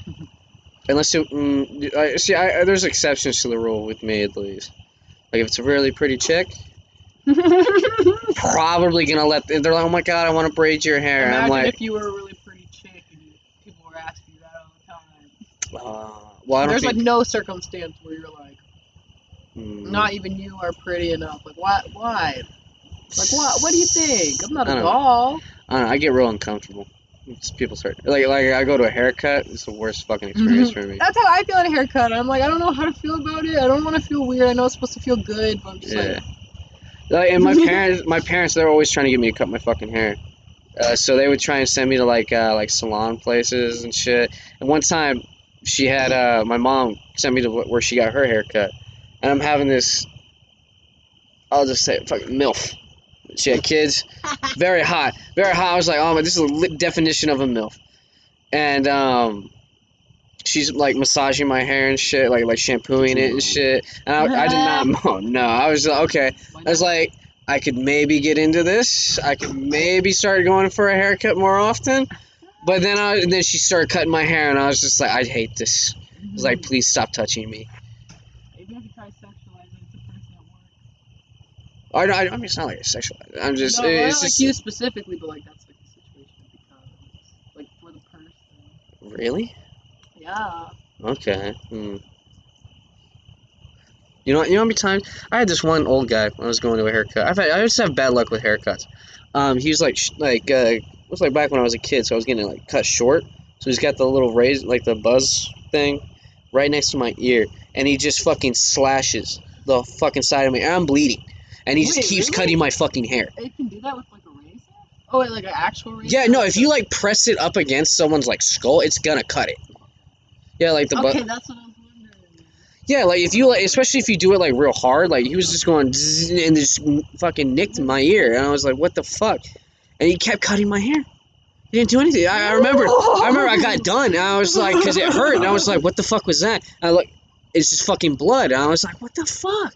Unless it, mm, I, see, I- there's exceptions to the rule with me at least. Like if it's a really pretty chick, probably gonna let. They're like, oh my god, I want to braid your hair. Imagine I'm like, if you were a really pretty chick and people were asking you that all the time. uh, well, I don't There's think. like no circumstance where you're like, mm, not even you are pretty enough. Like, why? Why? Like, what? What do you think? I'm not a doll. I don't know. I get real uncomfortable. People start like like I go to a haircut. It's the worst fucking experience for me. That's how I feel at a haircut. I'm like, I don't know how to feel about it. I don't want to feel weird. I know it's supposed to feel good, but I'm just Yeah. like, Like, and my parents, my parents, they're always trying to get me to cut my fucking hair. Uh, so they would try and send me to like uh, like salon places and shit. And one time, she had uh, my mom sent me to where she got her hair cut, and I'm having this. I'll just say it, fucking milf. She had kids, very hot, very hot. I was like, oh my, this is a definition of a milf. And um, she's like massaging my hair and shit, like like shampooing it and shit. And I, I did not. Oh, no, I was like, okay. I was like, I could maybe get into this. I could maybe start going for a haircut more often. But then I then she started cutting my hair, and I was just like, I hate this. I was like, mm-hmm. please stop touching me. I could try sexualizing it to person at work. I, I, mean, it's not like a sexual. I'm just. no, it's not like just you specifically, but like that's like the situation it becomes. Like for the person. really Yeah. okay. Hmm. You know, you know how many times I had this one old guy when I was going to a haircut. I've had, I just have bad luck with haircuts. Um, he was like, sh- like, uh, it was like back when I was a kid, so I was getting like cut short. So he's got the little raise, like the buzz thing, right next to my ear, and he just fucking slashes the fucking side of me. I'm bleeding, and he just keeps cutting my fucking hair. You can do that with like a razor? Oh wait, like an actual razor? Yeah, no, if you like press it up against someone's like skull, it's gonna cut it. Yeah, like the bu- Okay, that's what I was wondering. Yeah, like if you like, especially if you do it like real hard, like he was just going zzz, and just fucking nicked my ear, and I was like, what the fuck? And he kept cutting my hair. He didn't do anything. I, I remember, I remember, I got done, and I was like, because it hurt, and I was like, what the fuck was that? And I look, it's just fucking blood, and I was like, what the fuck?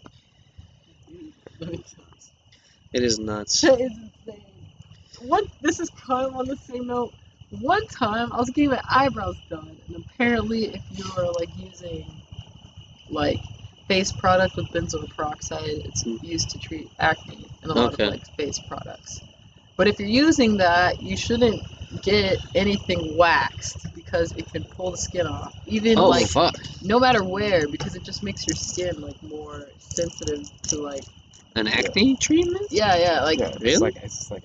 It is nuts. That is insane. One, this is kind of on the same note. One time, I was getting my eyebrows done, and apparently, if you're like using like face product with benzoyl peroxide, it's used to treat acne and a lot Okay. of like face products. But if you're using that, you shouldn't get anything waxed because it can pull the skin off. Even Oh like fuck! no matter where, because it just makes your skin like more sensitive to like An acne treatment? yeah, yeah, like yeah, it's really? like it's like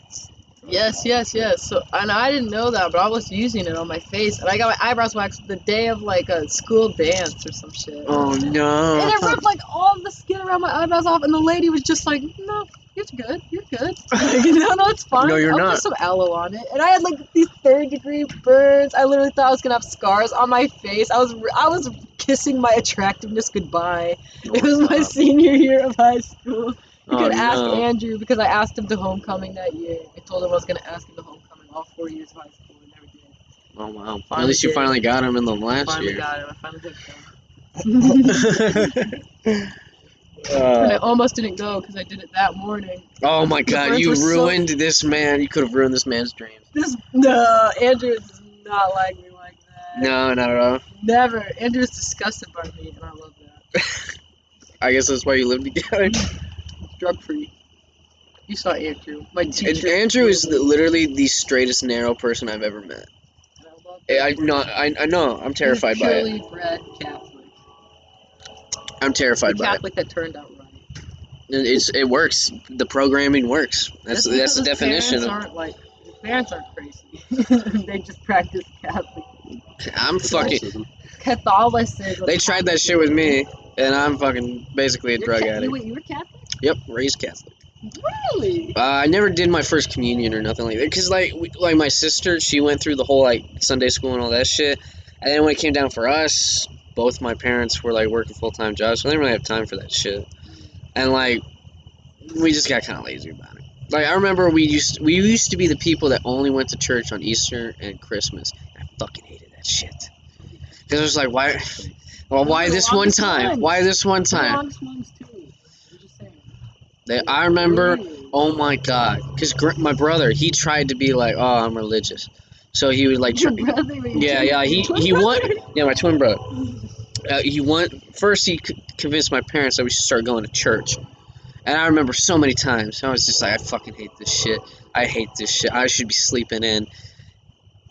Yes, yes, yes. So, and I didn't know that, but I was using it on my face, and I got my eyebrows waxed the day of like a school dance or some shit. Oh no! And it ripped like all the skin around my eyebrows off, and the lady was just like, "No, it's good. You're good. no, no, it's fine. No, you're I'll not." Put some aloe on it." And I had like these third degree burns. I literally thought I was gonna have scars on my face. I was, I was kissing my attractiveness goodbye. It was my senior year of high school. You Oh, could ask no. Andrew because I asked him to homecoming that year. I told him I was gonna ask him to homecoming all four years of high school and never did. Oh wow! At least you did. finally got him in the last finally year. got him. I finally hooked him. and I Uh, almost didn't go because I did it that morning. oh my The god! You were so- ruined this man. You could have ruined this man's dreams. This no, Andrew does not like me like that. No, not at all. Never. Andrew is disgusted by me, and I love that. I guess that's why you live together. Drug free. You saw Andrew, my And teacher. Andrew is the, literally the straightest, narrow person I've ever met. I love I, that I for no. I, I know. I'm terrified by it. purely bred Catholic. I'm The terrified by it. Catholic that turned out right. And It's it works. The programming works. That's Just that's the his definition. Parents Of, aren't like his parents aren't crazy. they just practice Catholic. I'm fucking. Catholicism. They tried that shit with me, and I'm fucking basically a You're drug addict. You, wait, you were Catholic? Yep, raised Catholic. Really? Uh, I never did my first communion or nothing like that, cause like we, like my sister, she went through the whole like Sunday school and all that shit, and then when it came down for us, both my parents were like working full time jobs, so they didn't really have time for that shit, and like we just got kind of lazy about it. Like I remember we used we used to be the people that only went to church on Easter and Christmas. I fucking hated that shit. Cause it was like why, well why this one time? ones. Why this one time? longest ones too. I'm just saying. They, I remember. Oh my god! Because gr- my brother, he tried to be like, oh, I'm religious, so he would like, try- brother, yeah, yeah. He he want, yeah, my twin brother. Uh, he want first. He convinced my parents that we should start going to church, and I remember so many times I was just like, I fucking hate this shit. I hate this shit. I should be sleeping in.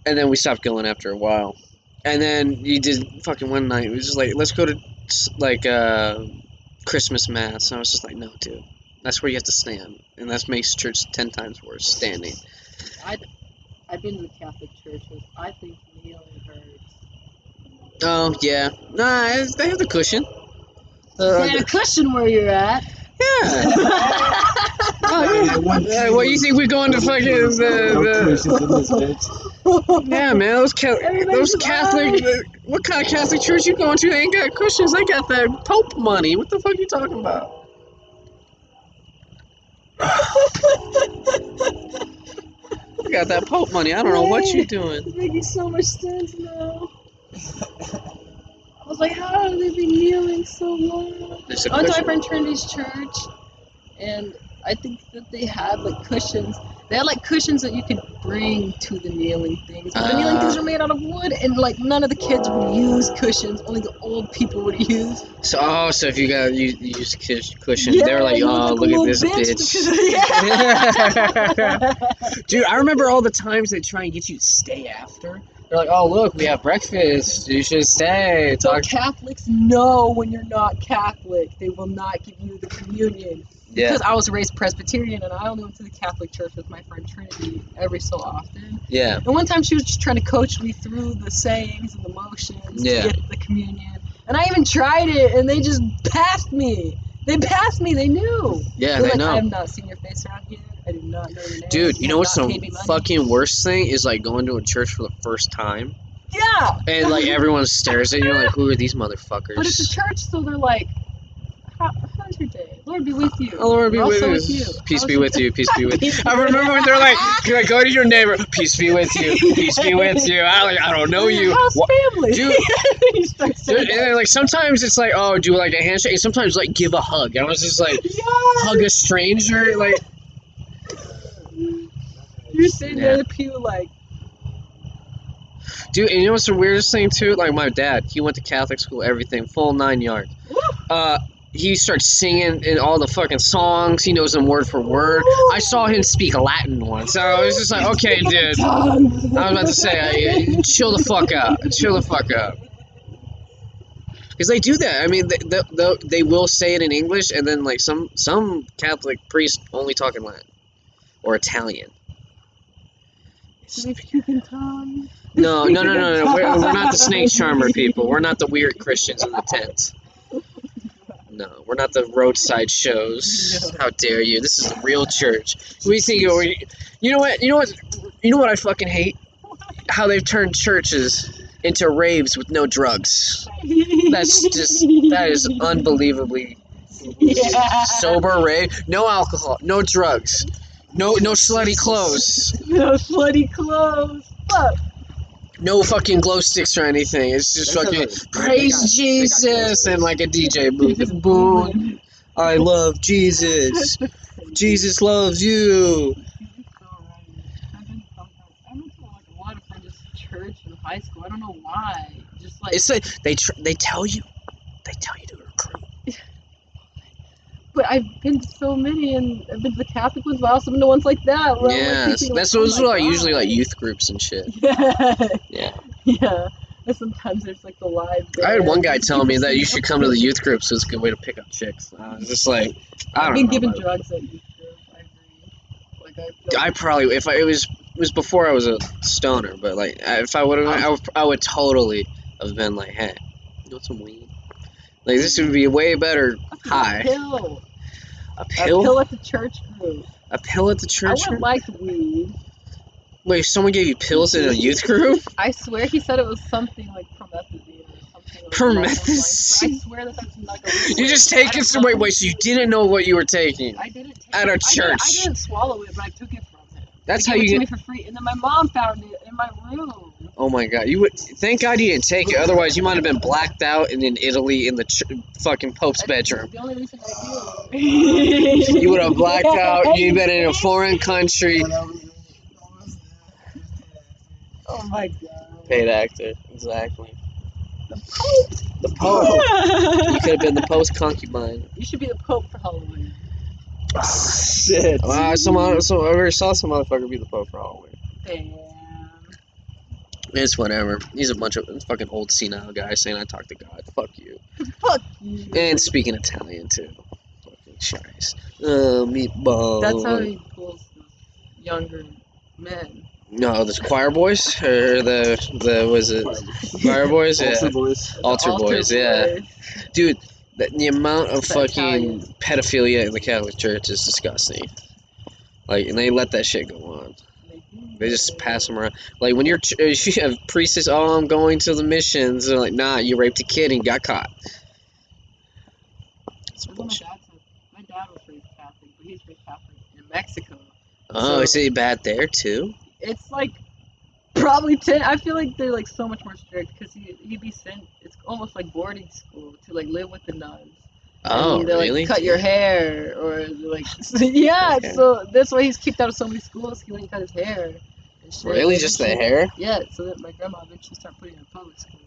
And then we stopped going after a while, and then he did fucking one night. It was just like, let's go to like uh, Christmas mass. And I was just like, no, dude. That's where you have to stand, and that makes church ten times worse. Standing. I, I've been to the Catholic churches. I think kneeling hurts. Oh yeah, nah, they have the cushion. They Uh, had a cushion where you're at. Yeah. Oh, yeah. Uh, what you think we're going to fucking the, cushions in this bitch. the yeah man those ca- those Catholic uh, what kind of Catholic church you going to? They ain't got cushions. They got that Pope money. What the fuck you talking about? You got that Pope money. I don't know what you're doing. It's making so much sense now. I was like, how have they been kneeling so long? There's a I went to my friend Trinity's church, and I think that they had like cushions. They had like cushions that you could bring to the kneeling things. But the kneeling Ah. things are made out of wood, and like none of the kids would use cushions. Only the old people would use. So oh, so if you got you, use cush- cushion, they were like, oh, look look at this bitch bitch. Dude, I remember all the times they try and get you to stay after. They're like, oh, look, we have breakfast. You should stay. So Talk. Catholics know when you're not Catholic, they will not give you the communion. Yeah, Because I was raised Presbyterian and I only went to the Catholic church with my friend Trinity every so often. yeah. And one time she was just trying to coach me through the sayings and the motions Yeah. to get the communion. And I even tried it and they just passed me. They passed me, they knew. Yeah, They're they like, know. I have not seen your face around here. I do not know your name. Dude, you know what's the paid me money." fucking worst thing is like going to a church for the first time Yeah! and like everyone stares at you like, who are these motherfuckers? But it's a church, so they're like, How, how's your day? Lord be with you. Oh, Lord be with Also you. Peace How's be with you. Peace be with you. I remember when they're like, like, go to your neighbor. Peace be with you. Peace be with you. I like, I don't know you. How's Wha- family? Dude. and, like sometimes it's like, oh, do like a handshake. And sometimes like give a hug. I was just like, Yeah. hug a stranger. Like, You're sitting Yeah. in the pew like, dude, and you know what's the weirdest thing too? Like my dad, he went to Catholic school, everything, full nine yards. Uh, he starts singing in all the fucking songs. He knows them word for word. I saw him speak Latin once. So I was just like, okay, dude. I was about to say, chill the fuck out. Chill the fuck out. Because they do that. I mean, they, they, they, they will say it in English, and then like some some Catholic priests only talk in Latin or Italian. If you can tongue. No, no, no, no, no. We're, we're not the snake charmer people. We're not the weird Christians in the tent. No, we're not the roadside shows. How dare you? This is a real church. We think you know what? You know what? You know what I fucking hate? How they've turned churches into raves with no drugs. That's just that is unbelievably Yeah. sober rave. No alcohol, no drugs, no no slutty clothes, No slutty clothes. Fuck. no fucking glow sticks or anything. It's just That's fucking how praise got- they got glow Jesus and like a DJ booth. Boom. I love Jesus. Jesus loves you. I've been so- I went to like a lot of friends' church in high school. I don't know why. Just like, It's like they tr- they tell you, they tell you to recruit. But I've been to so many, and I've been to the Catholic ones, but also been to ones like that. Where I'm, like, that's like, those oh are like usually like youth groups and shit. Yeah. Yeah. Yeah. And sometimes there's like the live. I had one guy telling me that you should come to the youth groups. It's a good way to pick up chicks. I was just like, I I've don't been given it. drugs at youth group. I agree. Like I. I probably if I, it was it was before I was a stoner, but like if I would have, I would, I would totally have been like, hey, You want some weed? Like this would be a way better A pill. A A pill? pill at the church group. A pill at the church. I church? would group? like weed. Wait, someone gave you pills in a youth group? I swear he said it was something like promethazine or something. Like along those. Promethazine? I swear that that's like a real You just. I taking some. Wait, wait. So you didn't know what you were taking? I didn't take At it. a I didn't, church. I didn't swallow it, but I took it from him. That's how you it get. me for free, and then my mom found it in my room. Oh my god! You would. Thank God you didn't take it. Otherwise, you might have been blacked out and in Italy in the ch- fucking Pope's bedroom. The only reason I do. You would have blacked out. You'd been in a foreign country. Oh my god. Paid actor. Exactly. The Pope. The Pope. You could have been the Pope's concubine. You should be the Pope for Halloween. Shit. Uh, some, some, I already saw some motherfucker be the Pope for Halloween. Damn. It's whatever. He's a bunch of fucking old senile guys saying I talk to God. Fuck you. Fuck you. And speaking Italian too. Fucking shies. Uh, meatball. That's how he pulls the younger men. No, the choir boys or the the was it choir boys? Yeah, Altar boys. The Altar boys, yeah. dude. The, the amount of fucking Italians. pedophilia in the Catholic Church is disgusting. Like, and they let that shit go on. They just pass them around. Like when you're if you have priests, oh, I'm going to the missions. They're like, nah, you raped a kid and got caught. That's what my bullshit. dad. My dad was raised Catholic, but he's raised Catholic in Mexico. Oh, So- is it bad there too? It's like probably ten. I feel like they're like so much more strict because he he'd be sent. It's almost like boarding school to like live with the nuns. Oh, they really? like cut your hair or like yeah. Okay. So that's why he's kicked out of so many schools. He wouldn't cut his hair. Really, just the hair? Yeah. So that my grandma eventually started putting him in public school.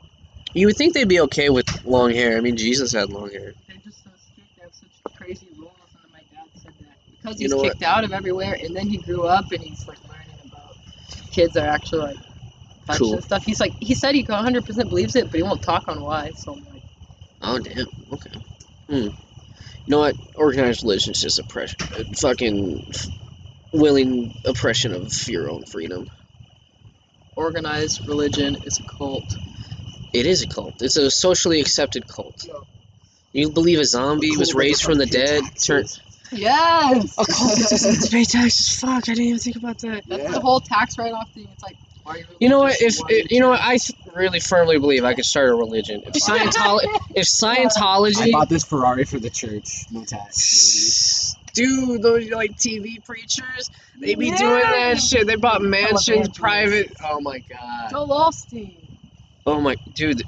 You would think they'd be okay with long hair. I mean, Jesus had long hair. They're just so strict. They have such crazy rules. And then my dad said that because You he's know what? kicked out of everywhere, and then he grew up and he's like learning about kids are actually like touched Cool. and stuff. He's like he said he 100 percent believes it, but he won't talk on why. So I'm like, Oh, damn. Okay. Hmm. You know what? Organized religion is just oppression. uh, Fucking willing oppression of your own freedom. organized religion is a cult. It is a cult. It's a socially accepted cult. You believe a zombie was raised from the dead? Turn. Yes. A cult doesn't pay taxes. Fuck! I didn't even think about that. That's Yeah. the whole tax write-off thing. It's like, are you? You know what? If religious? Why you know what, I really firmly believe I could start a religion. If Scientology, if Scientology, I bought this Ferrari for the church. No tax. dude, those like TV preachers, they be doing that shit. They bought mansions, private. Oh my god. Joel Osteen. Oh my, dude.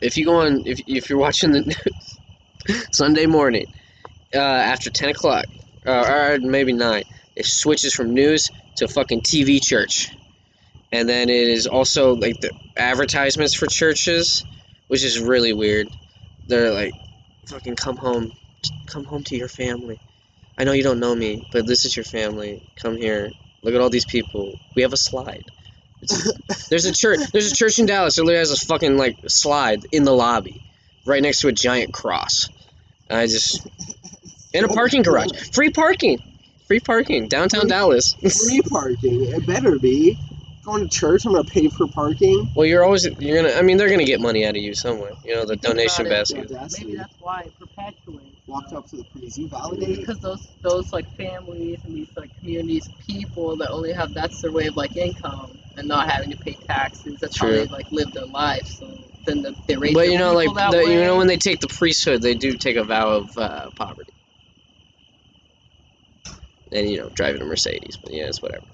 If you go on, if if you're watching the news Sunday morning, uh, after ten o'clock, uh, or maybe nine, it switches from news to fucking TV church, and then it is also like the advertisements for churches, which is really weird. They're like, fucking come home, come home to your family. I know you don't know me, but this is your family. Come here. Look at all these people. We have a slide. There's a church. There's a church in Dallas. It literally has a fucking like slide in the lobby, right next to a giant cross. And I just in a parking garage, free parking, free parking downtown Dallas. Free parking. It better be. Going to church, I'm gonna pay for parking. well, you're always you're gonna. I mean, they're gonna get money out of you somewhere. You know, the Think about donation it. basket. Maybe that's why it perpetuates. Walked up to the priest. You validate. Because those those like families and these like communities, people that only have that's their way of like income and not having to pay taxes. That's how True. they like live their life. So then the, they raise. But their you know, like people that the, you know, when they take the priesthood, they do take a vow of uh, poverty, and you know, driving a Mercedes. But yeah, it's whatever.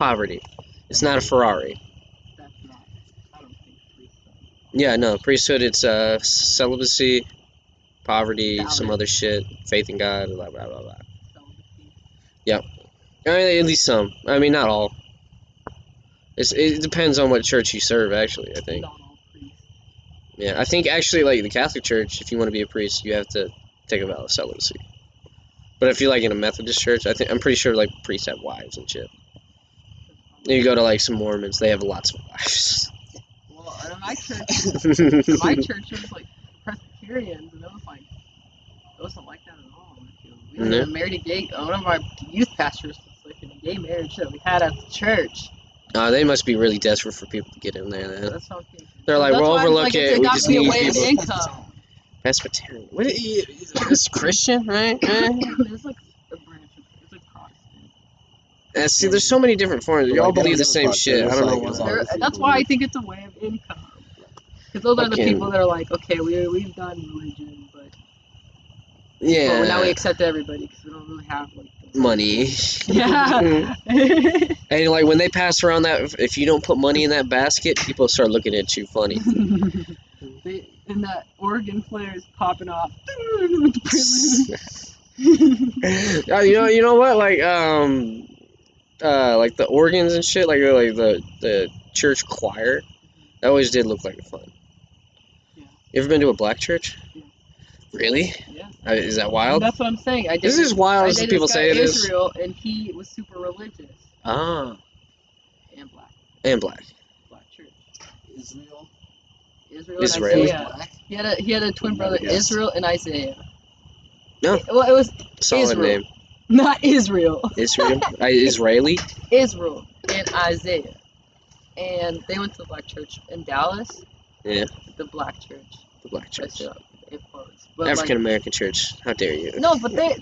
Poverty. It's not a Ferrari. That's not. I don't think priesthood. Yeah, no, priesthood. It's uh celibacy, poverty, some other shit, faith in God, blah blah blah blah. Celibacy. I mean, at least some. I mean, not all. It's, it depends on what church you serve. Actually, I think. Not all priests. Yeah, I think actually, like the Catholic Church, if you want to be a priest, you have to take a vow of celibacy. But if you're like in a Methodist church, I think I'm pretty sure like priests have wives and shit. You go to like some Mormons, they have lots of wives. Well, in my church, my church, was like Presbyterians, and it was like, it wasn't like that at all. Like, we No. were married a gay. One of our youth pastors was like in a gay marriage that we had at the church. Uh, they must be really desperate for people to get in there. Then That's how I'm they're like, we'll overlook like, it. We just to be a need people. income. Presbyterian. What? Is, it's Christian, right? Like a branch of it's like Protestant. Uh, see, there's so many different forms. But, You all like, believe the same shit. I don't know just like, as why. They're- as you that's why I think it's a way of income. Because those are the people that are like, okay, we we've done religion, but Yeah. well, now we accept everybody because we don't really have like money. Yeah. and like when they pass around that, if you don't put money in that basket, people start looking at you funny. they, and that organ player is popping off. with the prelude. Uh, you know, you know what? Like, um, uh, like the organs and shit, like like the the church choir, that always did look like fun. Yeah. You ever been to a black church? Yeah. Really? yeah. Uh, is that wild? That's what I'm saying. I This is wild I as people this say guy it is. Israel, and he was super religious Ah, and black. and black. Black church. Israel. Israel Israel. and Isaiah. He had a he had a twin brother, Israel and Isaiah. No. Well, it was Solid Israel. name. Not Israel. Israel. I, Israeli. Israel and Isaiah. And they went to the black church in Dallas. Yeah. The black church. The black church. said it was. But African American church. How dare you? No, but they.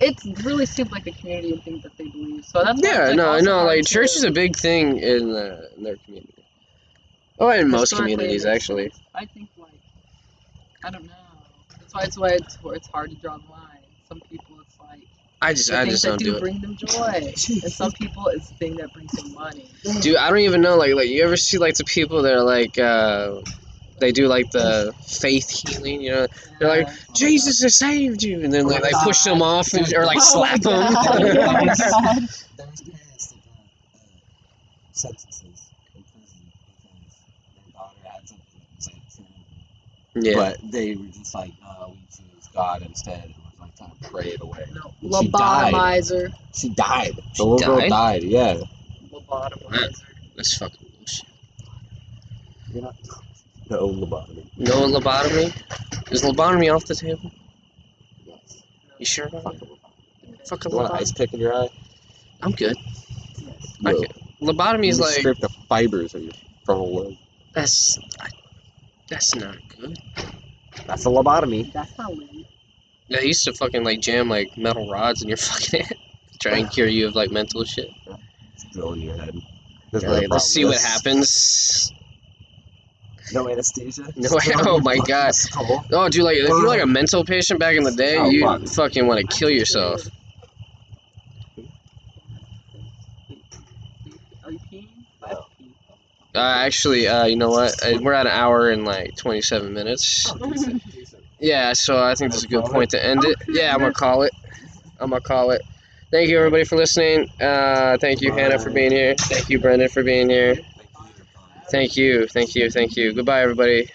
It really seems like a community and thing that they believe. So that's Yeah, it's, like, no, no. Like church is a big thing in uh, in their community. Oh, in most communities actually. I think like I don't know. That's why it's why it's it's hard to draw the line. Some people it's like I just the I just that don't do do it. bring them joy, and some people it's the thing that brings them money. Dude, I don't even know. Like, like you ever see like the people that are like, uh, they do like the faith healing. You know, they're like, Yeah. Jesus has saved you, and then like they push them off and, or like Oh slap my them. God. Oh my God. There's parents that got uh, sentences in prison because their daughter had something that was like true. yeah. But they were just like, no, we choose God instead. And was like trying to pray it away. No, And she died. lobotomizer. She died. The She little girl died? died, yeah. Lobotomizer. That's fucking bullshit. You're not. No lobotomy. No lobotomy. Is lobotomy off the table? Yes. You sure about Fuck it? a lobotomy. Fucking You want an ice pick in your eye? I'm good. Yes. No. Okay. Lobotomy is like strip the fibers of your frontal lobe. that's I, that's not good. That's a lobotomy. That's not weird. Yeah, they used to fucking like jam like metal rods in your fucking head, try and cure you of like mental shit. Drill in your head. That's They're where the like, let's see what what is. happens. No anesthesia. No, Just throw oh my fucking God. skull. Oh, dude, like if you're like a mental patient back in the day, Oh, you fuck. fucking want to kill yourself. Are you peeing? I have to pee. Uh, actually, uh, you know what? Uh, we're at an hour and like 27 minutes. Yeah, so I think this is a good point to end it. Yeah, I'm gonna call it. I'm gonna call it. Thank you everybody for listening. Uh, thank you Hannah for being here. Thank you Brendan for being here. Thank you, thank you, thank you. Goodbye everybody.